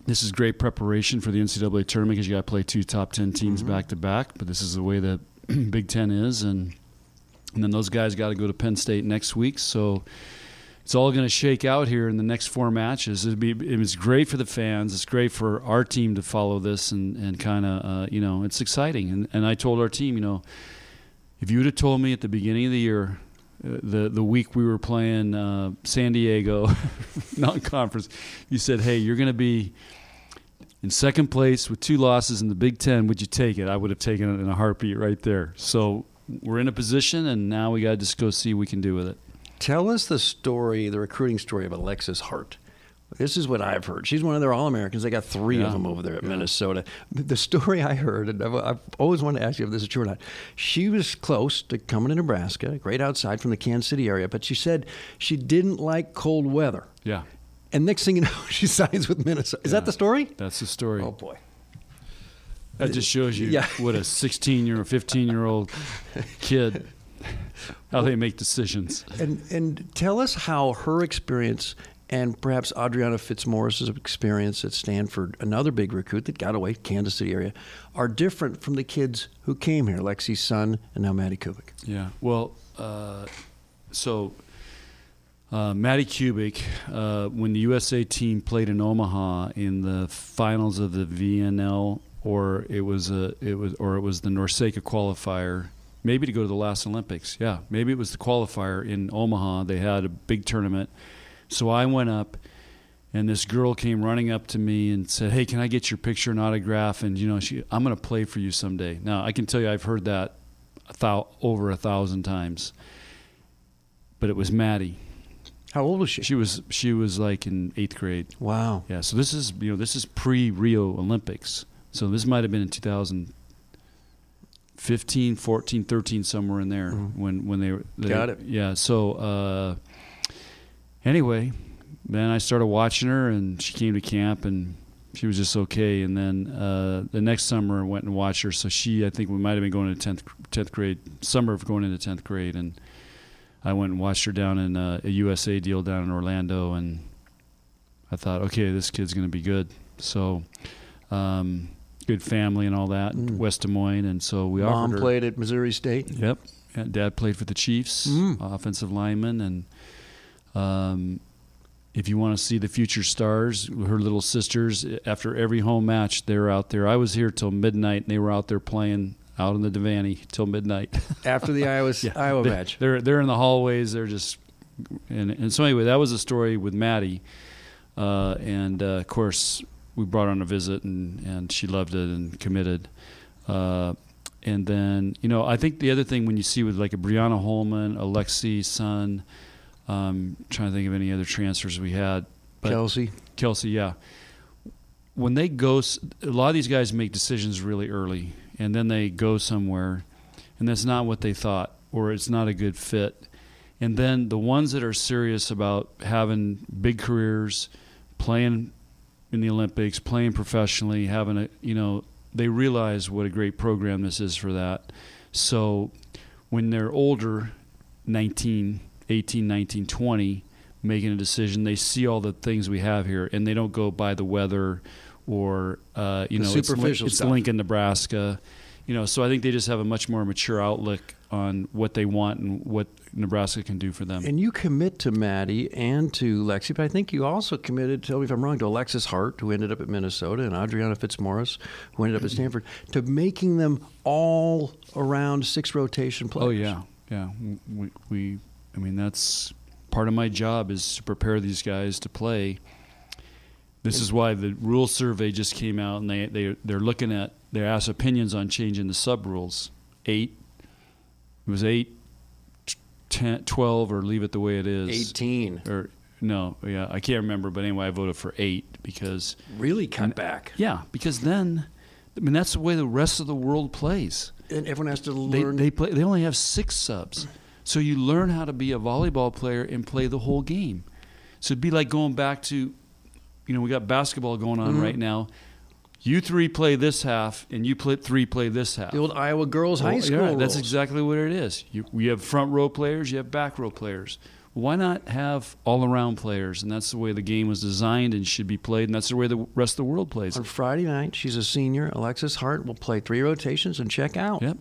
this is great preparation for the NCAA tournament because you got to play two top ten teams Mm-hmm. back to back. But this is the way the (clears throat) Big Ten is, and and then those guys got to go to Penn State next week. So it's all going to shake out here in the next four matches. It'd be it's great for the fans. It's great for our team to follow this and and kind of uh, you know it's exciting. And and I told our team, you know, if you would have told me at the beginning of the year. The the week we were playing uh, San Diego (laughs) non-conference, you said, "Hey, you're going to be in second place with two losses in the Big Ten. Would you take it?" I would have taken it in a heartbeat right there. So we're in a position, and now we got to just go see what we can do with it. Tell us the story, the recruiting story of Alexis Hart. This is what I've heard. She's one of their All Americans. They got three Yeah. of them over there at Minnesota. The story I heard, and I've, I've always wanted to ask you if this is true or not. She was close to coming to Nebraska, great outside from the Kansas City area, but she said she didn't like cold weather. Yeah, And next thing you know, (laughs) she signs with Minnesota. Is that the story? that's the story. Oh boy. That just shows you Yeah. what a 16 year or 15 year old (laughs) kid how they make decisions. And and tell us how her experience and perhaps Audriana Fitzmorris's experience at Stanford, another big recruit that got away, Kansas City area, are different from the kids who came here, Lexi Sun and now Maddie Kubik. Yeah. Well, uh, so uh, Maddie Kubik, uh, when the USA team played in Omaha in the finals of the VNL, or it was a it was or it was the NORCECA qualifier, maybe to go to the last Olympics. Yeah, maybe it was the qualifier in Omaha. They had a big tournament, so I went up. And this girl came running up to me and said, "Hey, can I get your picture and autograph?" And you know, she, I'm going to play for you someday. Now, I can tell you, I've heard that a thou- over a thousand times. But it was Maddie. How old was she? She was she was like in eighth grade. Wow. Yeah. So this is you know this is pre Rio Olympics. So this might have been in 2015, 14, 13, somewhere in there when when they were. They, Got it. Yeah. So uh, anyway, then I started watching her, and she came to camp, and she was just okay. And then uh, the next summer, I went and watched her. So she, I think, we might have been going into tenth tenth grade, summer of going into tenth grade, and I went and watched her down in uh, a USA deal down in Orlando, and I thought, okay, this kid's going to be good. So, um, good family and all that, West Des Moines, and so we Mm. Mom offered her. played at Missouri State. Yep. Yeah, Dad played for the Chiefs, Mm. offensive lineman, and um, if you want to see the future stars, her little sisters, after every home match, they're out there. I was here till midnight, and they were out there playing out in the Devaney till midnight. (laughs) After the Iowa, Iowa they're, match. They're they're in the hallways. They're just and and so anyway, that was a story with Maddie, uh, and uh, of course we brought on a visit, and and she loved it and committed. Uh, and then you know I think the other thing when you see with like a Briana Holman, a Lexi Sun, um, trying to think of any other transfers we had, Kelsey. Kelsey, yeah. When they go, a lot of these guys make decisions really early, and then they go somewhere, and that's not what they thought, or it's not a good fit. And then the ones that are serious about having big careers, playing in the Olympics, playing professionally, having a, you know, they realize what a great program this is for that. So when they're older, 19, 18, 19, 20, making a decision, they see all the things we have here, and they don't go by the weather or, uh, you The know, it's, superficial it's stuff. Lincoln, Nebraska. You know, so I think they just have a much more mature outlook on what they want and what Nebraska can do for them. And you commit to Maddie and to Lexi, but I think you also committed, tell me if I'm wrong, to Alexis Hart, who ended up at Minnesota, and Audriana Fitzmorris, who ended up at (clears throat) Stanford, to making them all around six rotation players. Oh yeah, yeah. We, we, I mean, that's part of my job is to prepare these guys to play. This is why the rule survey just came out, and they they they're looking at they asked opinions on changing the sub rules. Eight, it was eight, t- 10, 12, or leave it the way it is. 18. or No, yeah, I can't remember, but anyway, I voted for eight because really cut back. Yeah, because then, I mean, that's the way the rest of the world plays. And everyone has to They learn. they play. They only have six subs, so you learn how to be a volleyball player and play the whole game. So it'd be like going back to, you know, we got basketball going on Mhm. right now. You three play this half, and you play three play this half. the old Iowa girls high school. Yeah, that's exactly what it is. You, we have front row players, you have back row players. Why not have all around players? And that's the way the game was designed and should be played, and that's the way the rest of the world plays. On Friday night, she's a senior. Alexis Hart will play three rotations and check out. Yep,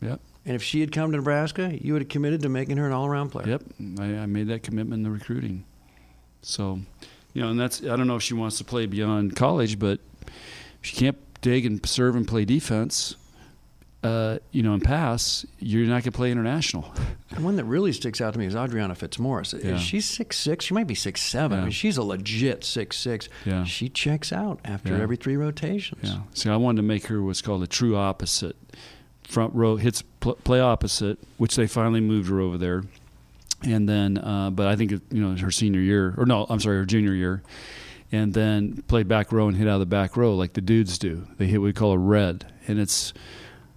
yep, And if she had come to Nebraska, you would have committed to making her an all-around player. yep. I, I made that commitment in the recruiting. So, you know, and that's I don't know if she wants to play beyond college, but she can't dig and serve and play defense. Uh, you know, and pass, you're not going to play international. And one that really sticks out to me is Audriana Fitzmorris. Yeah. She's six six. She might be six seven. I mean, she's a legit six six. Yeah. She checks out after Yeah. every three rotations. Yeah. See, I wanted to make her what's called a true opposite. Front row hits pl- play opposite, which they finally moved her over there. And then, uh, but I think it- you know her senior year, or no, I'm sorry, her junior year, and then play back row and hit out of the back row like the dudes do. They hit what we call a red, and it's.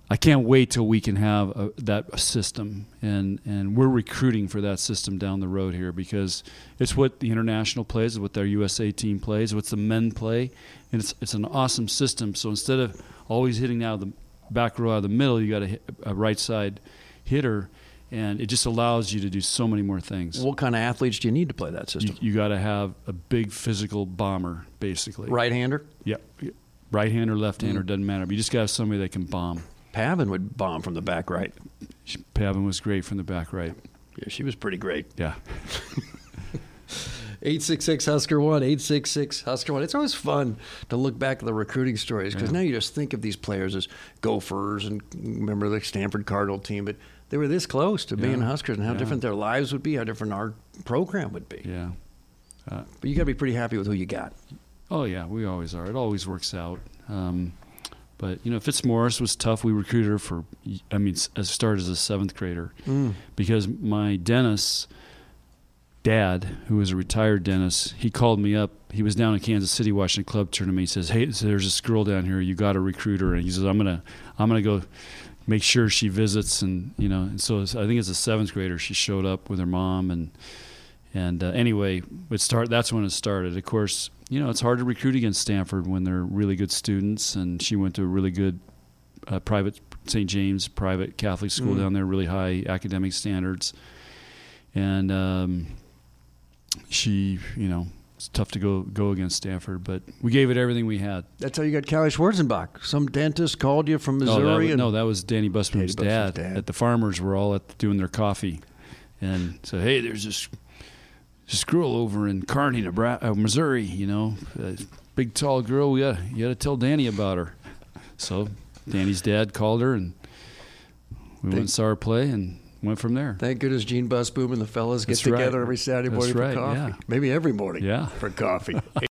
I can't wait till we can have a, that system, and and we're recruiting for that system down the road here because it's what the international plays, what their USA team plays, what the men play, and it's it's an awesome system. So instead of always hitting out of the back row out of the middle, you got a, a right side hitter, and it just allows you to do so many more things. What kind of athletes do you need to play that system? You, you got to have a big physical bomber, basically. Right-hander? Yep. Right hander, left hander, mm. doesn't matter. But you just got to have somebody that can bomb. Pavin would bomb from the back right. Pavin was great from the back right. Yeah, she was pretty great. Yeah. (laughs) 866 Husker 1, 866 Husker 1. It's always fun to look back at the recruiting stories because Yeah. now you just think of these players as gophers and remember the Stanford Cardinal team, but they were this close to being Huskers and how Yeah. different their lives would be, how different our program would be. Yeah. Uh, But you got to be pretty happy with who you got. Oh yeah, we always are. It always works out. Um, but you know, Fitzmorris was tough. We recruited her for, I mean, as started as a seventh grader, Mm. because my dentist dad, who was a retired dentist, he called me up. He was down in Kansas City watching a club tournament. He says, "Hey, there's this girl down here. You got to recruit her." And he says, "I'm gonna, I'm gonna go." Make sure she visits, and you know, and so I think it's a seventh grader. She showed up with her mom, and and uh, anyway, it start. That's when it started. Of course, you know it's hard to recruit against Stanford when they're really good students, and she went to a really good uh, private St. James private Catholic school Mm. down there, really high academic standards, and um, she, you know, it's tough to go go against Stanford, but we gave it everything we had. That's how you got Callie Schwarzenbach. Some dentist called you from No, that Missouri. was, and no, that was Danny Busboom's dad, dad. At the farmers were all at doing their coffee, and said, "Hey, there's this this girl over in Kearney, Nebraska, uh, Missouri. You know, big tall girl. We got you got to tell Danny about her." So Danny's dad called her, and we went and saw her play, and went from there. Thank goodness Gene Busboom and the fellas get That's right. together every Saturday That's morning right, for coffee. yeah. Maybe every morning Yeah. for coffee. (laughs)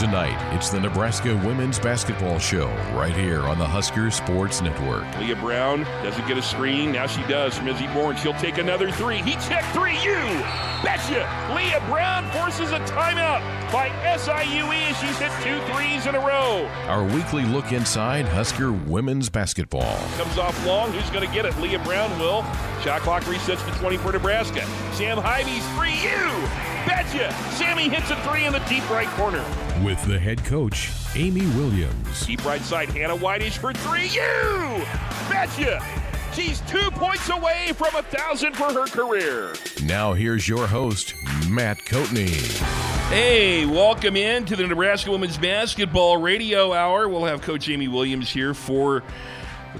Tonight, it's the Nebraska Women's Basketball Show right here on the Husker Sports Network. Leah Brown doesn't get a screen. Now she does from Izzy Bourne. She'll take another three. He checked three. You betcha. Leah Brown forces a timeout by SIUE as she's hit two threes in a row. Our weekly look inside Husker women's basketball. Comes off long. Who's going to get it? Leah Brown will. Shot clock resets to 20 for Nebraska. Sam Haiby's free. You betcha. Sammy hits a three in the deep right corner. With the head coach, Amy Williams. Deep right side, Hannah Whitish for three. You betcha. She's two points away from a thousand for her career. Now here's your host, Matt Coatney. Hey, welcome in to the Nebraska Women's Basketball Radio Hour. We'll have Coach Amy Williams here for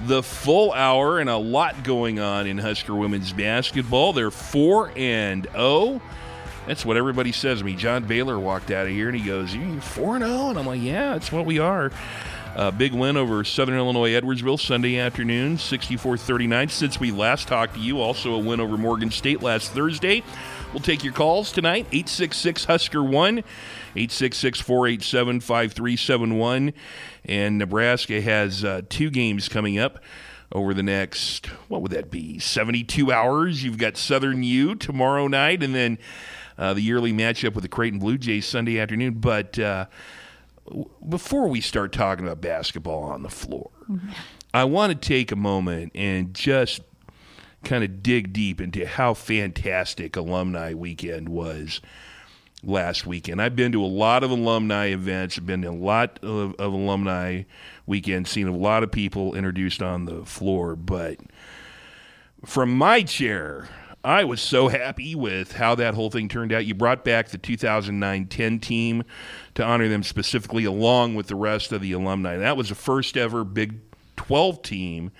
the full hour and a lot going on in Husker women's basketball. They're 4 and 0. That's what everybody says to me. John Baylor walked out of here and he goes, You 4 and 0? And I'm like, Yeah, that's what we are. A big win over Southern Illinois Edwardsville Sunday afternoon, 64 39. Since we last talked to you, also a win over Morgan State last Thursday. We'll take your calls tonight 866 Husker 1, 866 487 5371. And Nebraska has uh, two games coming up over the next, what would that be, 72 hours. You've got Southern U tomorrow night, and then uh, the yearly matchup with the Creighton Blue Jays Sunday afternoon. But uh, before we start talking about basketball on the floor, mm-hmm. I want to take a moment and just kind of dig deep into how fantastic alumni weekend was last weekend. I've been to a lot of alumni events, I've been to a lot of, of alumni weekend, seen a lot of people introduced on the floor, but from my chair, I was so happy with how that whole thing turned out. You brought back the 2009 10 team to honor them specifically, along with the rest of the alumni. That was the first ever Big 12 team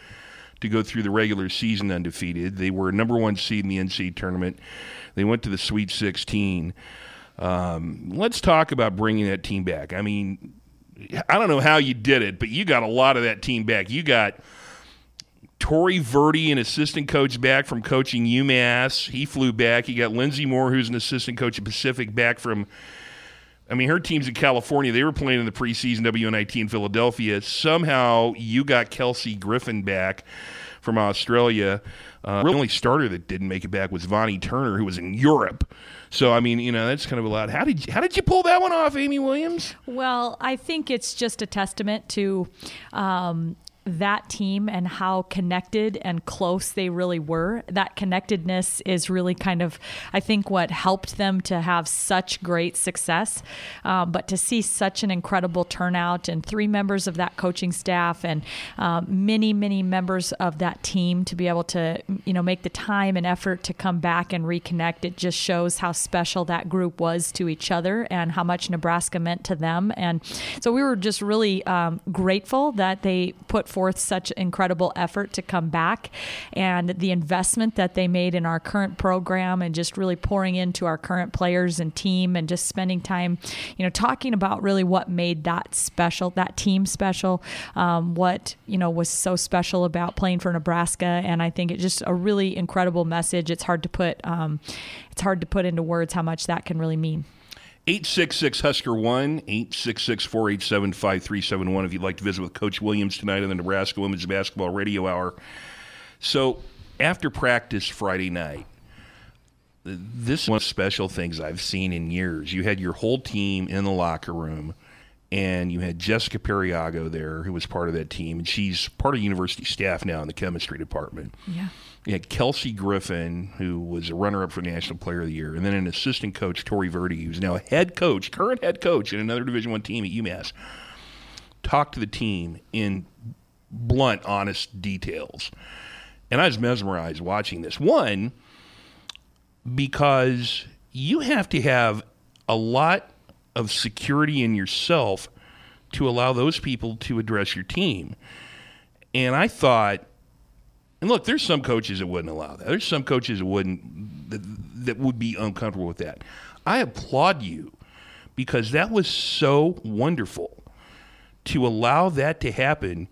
to go through the regular season undefeated. They were number one seed in the NCAA tournament. They went to the Sweet 16. Um, let's talk about bringing that team back. I mean, I don't know how you did it, but you got a lot of that team back. You got Tory Verdi, an assistant coach, back from coaching UMass. He flew back. You got Lindsey Moore, who's an assistant coach at Pacific, back from. I mean, her team's in California. They were playing in the preseason WNIT in Philadelphia. Somehow, you got Kelsey Griffin back from Australia. Uh, the only starter that didn't make it back was Vonnie Turner, who was in Europe. So I mean, you know, that's kind of a lot. How did you, how did you pull that one off, Amy Williams? Well, I think it's just a testament to um, that team and how connected and close they really were. That connectedness is really kind of, I think, what helped them to have such great success. Um, but to see such an incredible turnout and three members of that coaching staff and um, many, many members of that team to be able to, you know, make the time and effort to come back and reconnect, it just shows how special that group was to each other and how much Nebraska meant to them. And so we were just really um, grateful that they put forth such incredible effort to come back and the investment that they made in our current program and just really pouring into our current players and team and just spending time, you know, talking about really what made that special, that team special, um, what, you know, was so special about playing for Nebraska. And I think it's just a really incredible message. It's hard to put, um, it's hard to put into words how much that can really mean. 866 Husker 1, 866 487 5371 if you'd like to visit with Coach Williams tonight on the Nebraska Women's Basketball Radio Hour. So, after practice Friday night, this is one of the special things I've seen in years. You had your whole team in the locker room, and you had Jessica Periago there, who was part of that team, and she's part of university staff now in the chemistry department. Yeah. You had Kelsey Griffin, who was a runner up for National Player of the Year, and then an assistant coach, Tory Verdi, who's now a head coach, current head coach in another Division One team at UMass. Talked to the team in blunt, honest details. And I was mesmerized watching this. One, because you have to have a lot of security in yourself to allow those people to address your team. And I thought and look, there's some coaches that wouldn't allow that. There's some coaches that wouldn't that, that would be uncomfortable with that. I applaud you because that was so wonderful to allow that to happen.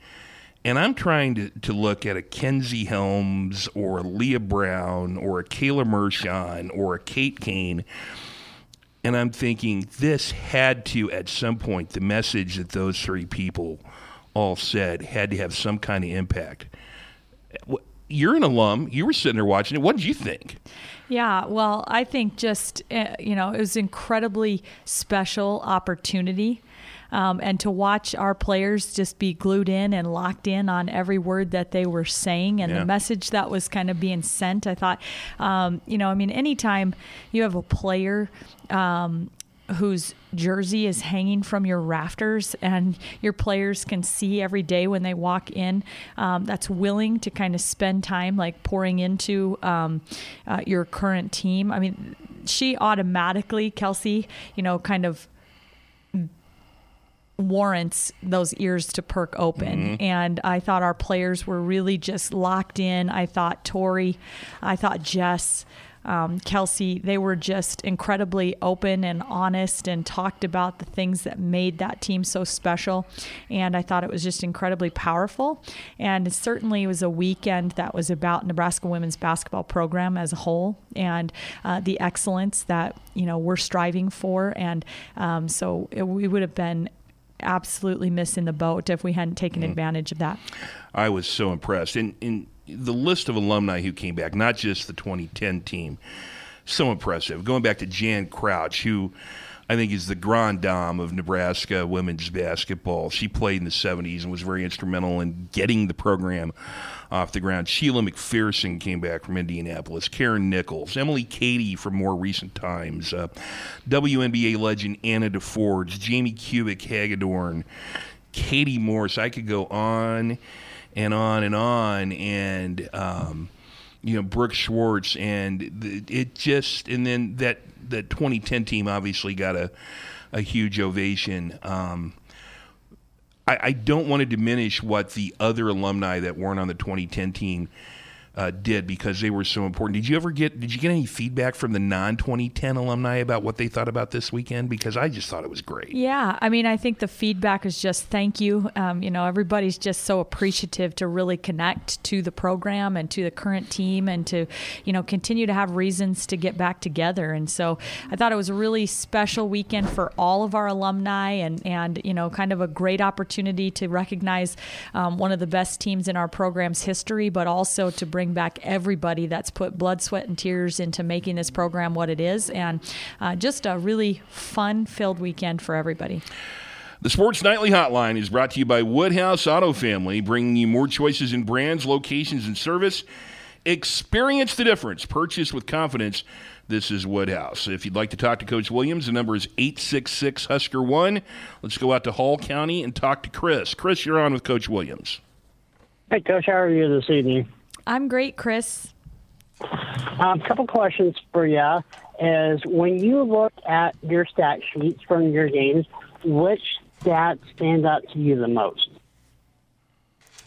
And I'm trying to, to look at a Kenzie Helms or a Leah Brown or a Kayla Mershon or a Kate Cain. And I'm thinking this had to, at some point, the message that those three people all said had to have some kind of impact you're an alum. You were sitting there watching it. What did you think? Yeah, well, I think just, uh, you know, it was incredibly special opportunity. Um, and to watch our players just be glued in and locked in on every word that they were saying and yeah. the message that was kind of being sent. I thought, um, you know, I mean, anytime you have a player um, whose jersey is hanging from your rafters and your players can see every day when they walk in um, that's willing to kind of spend time like pouring into um, uh, your current team i mean she automatically kelsey you know kind of warrants those ears to perk open. Mm-hmm. And I thought our players were really just locked in. I thought Tori, I thought Jess, um, Kelsey, they were just incredibly open and honest and talked about the things that made that team so special. And I thought it was just incredibly powerful. And it certainly was a weekend that was about Nebraska women's basketball program as a whole and uh, the excellence that you know we're striving for. And um, so it, we would have been absolutely missing the boat if we hadn't taken mm. advantage of that. I was so impressed. And, and the list of alumni who came back, not just the 2010 team, so impressive. Going back to Jan Crouch, who I think is the grand dame of Nebraska women's basketball. She played in the 70s and was very instrumental in getting the program off the ground. Sheila McPherson came back from Indianapolis. Karen Nichols, Emily Cady from more recent times, uh, WNBA legend Anna DeForge, Jamie Kubik Hagedorn, Katie Morse. I could go on and on and on, and um, you know Brooke Schwartz, and the, it just and then that that 2010 team obviously got a a huge ovation. Um, I, I don't want to diminish what the other alumni that weren't on the 2010 team uh, did because they were so important. Did you ever get did you get any feedback from the non 2010 alumni about what they thought about this weekend? Because I just thought it was great. Yeah, I mean, I think the feedback is just thank you. Um, you know, everybody's just so appreciative to really connect to the program and to the current team and to you know continue to have reasons to get back together. And so I thought it was a really special weekend for all of our alumni and and you know kind of a great opportunity to recognize um, one of the best teams in our program's history, but also to bring bring back everybody that's put blood, sweat, and tears into making this program what it is, and uh, just a really fun filled weekend for everybody. The Sports Nightly Hotline is brought to you by Woodhouse Auto Family, bringing you more choices in brands, locations, and service. Experience the difference. Purchase with confidence. This is Woodhouse. If you'd like to talk to Coach Williams, the number is 866 Husker 1. Let's go out to Hall County and talk to Chris. Chris, you're on with Coach Williams. Hey, Coach. How are you this evening? I'm great, Chris. A um, couple questions for you is when you look at your stat sheets from your games, which stat stands out to you the most?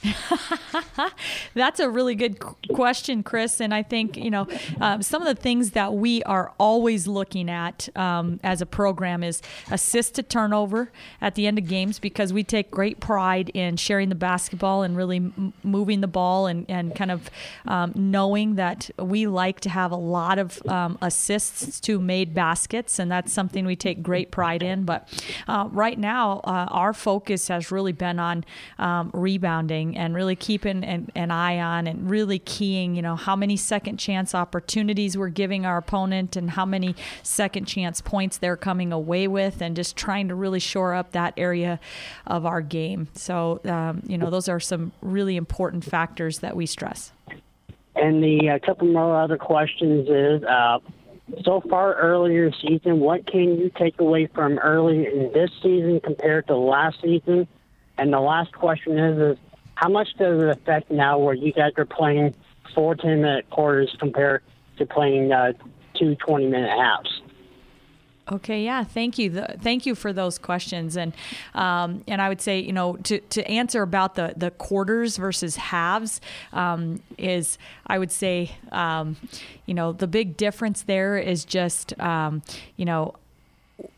(laughs) That's a really good question, Chris. And I think, you know, um, some of the things that we are always looking at um, as a program is assist to turnover at the end of games because we take great pride in sharing the basketball and really m- moving the ball and, and kind of um, knowing that we like to have a lot of um, assists to made baskets. And that's something we take great pride in. But uh, right now, uh, our focus has really been on um, and really keeping an, an, eye on and really keying, you know, how many second chance opportunities we're giving our opponent and how many second chance points they're coming away with and just trying to really shore up that area of our game. So, um, you know, those are some really important factors that we stress. And the uh, couple more other questions is uh, so far earlier season, what can you take away from early in this season compared to last season? And the last question is, is how much does it affect now where you guys are playing four 10 minute quarters compared to playing uh, two 20 minute halves? Okay, yeah, thank you. The, thank you for those questions, and um, and I would say, you know, to, to answer about the the quarters versus halves um, is, I would say, um, you know, the big difference there is just, um, you know,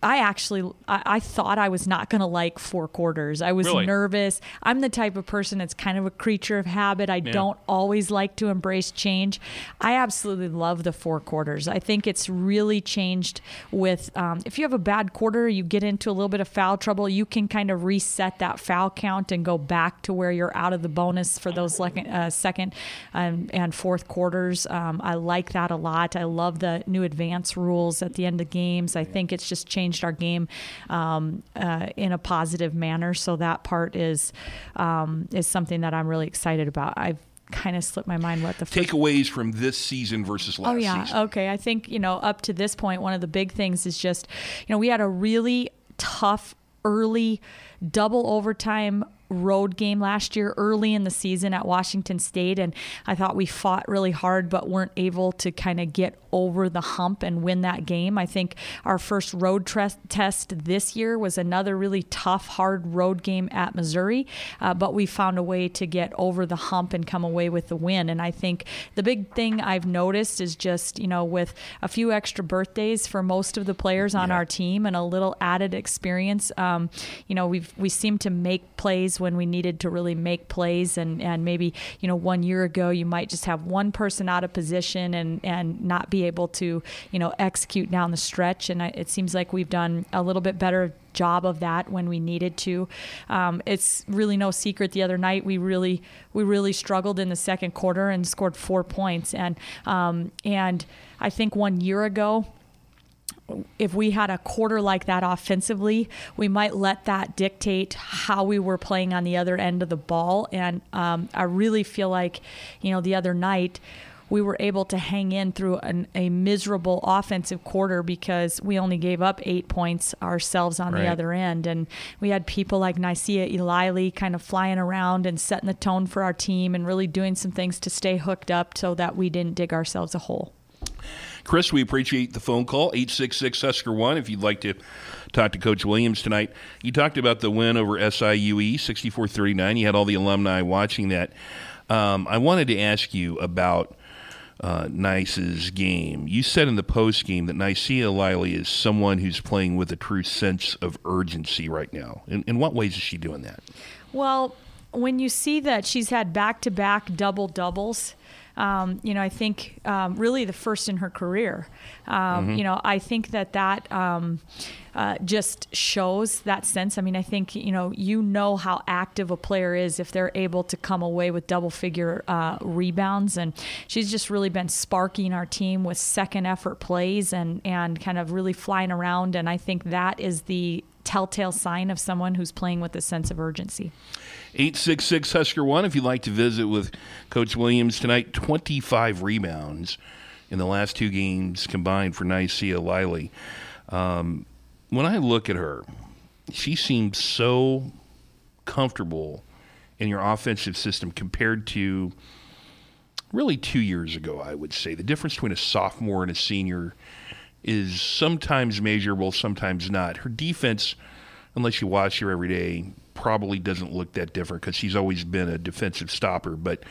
I actually I, I, thought I was not going to like four quarters. I was really? nervous. I'm the type of person that's kind of a creature of habit. I yeah. don't always like to embrace change. I absolutely love the four quarters. I think it's really changed with um, if you have a bad quarter, you get into a little bit of foul trouble. You can kind of reset that foul count and go back to where you're out of the bonus for those second, uh, second um, and fourth quarters. Um, I like that a lot. I love the new advance rules at the end of games. I think it's just changed our game um, uh, in a positive manner. So that part is um, is something that I'm really excited about. I've kind of slipped my mind what the takeaways from this season versus last oh yeah season. okay i think you know up to this point one of the big things is just you know we had a really tough early double overtime road game last year early in the season at Washington State. And I thought we fought really hard, but weren't able to kind of get over the hump and win that game. I think our first road tre- test this year was another really tough, hard road game at Missouri, uh, but we found a way to get over the hump and come away with the win. And I think the big thing I've noticed is just, you know, with a few extra birthdays for most of the players on yeah. our team and a little added experience, um, you know, we've we seem to make plays when we needed to really make plays, and and maybe you know one year ago you might just have one person out of position and and not be able to you know execute down the stretch, and I, it seems like we've done a little bit better job of that when we needed to. Um, it's really no secret. The other night we really we really struggled in the second quarter and scored four points, and um, and I think one year ago if we had a quarter like that offensively, we might let that dictate how we were playing on the other end of the ball. And um, I really feel like, you know, the other night we were able to hang in through an, a miserable offensive quarter because we only gave up eight points ourselves on right. the other end. And we had people like Nicea Eliely kind of flying around and setting the tone for our team and really doing some things to stay hooked up so that we didn't dig ourselves a hole. Chris, we appreciate the phone call, 866 Husker 1, if you'd like to talk to Coach Williams tonight. You talked about the win over SIUE, 64 39. You had all the alumni watching that. Um, I wanted to ask you about uh, Nice's game. You said in the post game that Nicea Eliely is someone who's playing with a true sense of urgency right now. In, in what ways is she doing that? Well, when you see that she's had back to back double doubles, um, you know, I think um, really the first in her career. Um, mm-hmm. You know, I think that that um, uh, just shows that sense. I mean, I think you know, you know how active a player is if they're able to come away with double figure uh, rebounds, and she's just really been sparking our team with second effort plays and and kind of really flying around. And I think that is the telltale sign of someone who's playing with a sense of urgency. 866 Husker 1 if you'd like to visit with Coach Williams tonight. 25 rebounds in the last two games combined for Nicea Eliely. Um, when I look at her, she seems so comfortable in your offensive system compared to really two years ago, I would say. The difference between a sophomore and a senior is sometimes measurable, sometimes not. Her defense, unless you watch her every day, probably doesn't look that different because she's always been a defensive stopper. But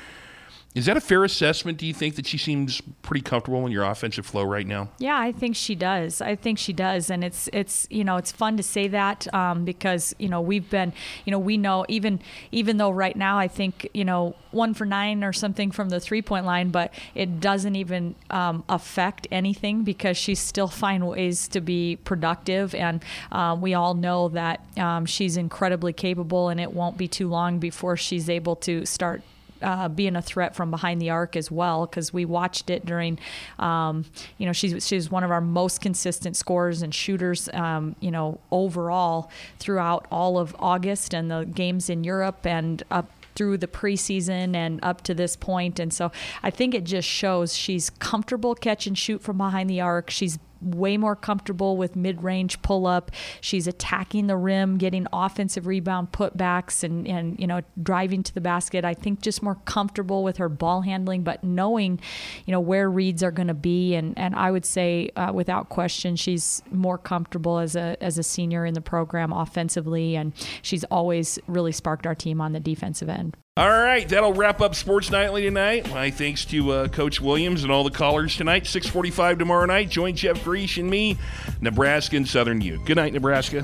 is that a fair assessment? Do you think that she seems pretty comfortable in your offensive flow right now? Yeah, I think she does. I think she does, and it's it's you know it's fun to say that um, because you know we've been you know we know even even though right now I think you know one for nine or something from the three point line, but it doesn't even um, affect anything because she's still find ways to be productive, and um, we all know that um, she's incredibly capable, and it won't be too long before she's able to start uh, being a threat from behind the arc as well because we watched it during, um, you know, she's she's one of our most consistent scorers and shooters, um, you know, overall throughout all of August and the games in Europe and up through the preseason and up to this point. And so I think it just shows she's comfortable catch and shoot from behind the arc. She's way more comfortable with mid-range pull-up. She's attacking the rim, getting offensive rebound putbacks, and and you know driving to the basket. I think just more comfortable with her ball handling, but knowing, you know, where reads are going to be. And and I would say uh, without question, she's more comfortable as a as a senior in the program offensively, and she's always really sparked our team on the defensive end. All right, that'll wrap up Sports Nightly tonight. My thanks to uh, Coach Williams and all the callers tonight. 645 tomorrow night. Join Jeff Griesch and me, Nebraska and Southern U. Good night, Nebraska.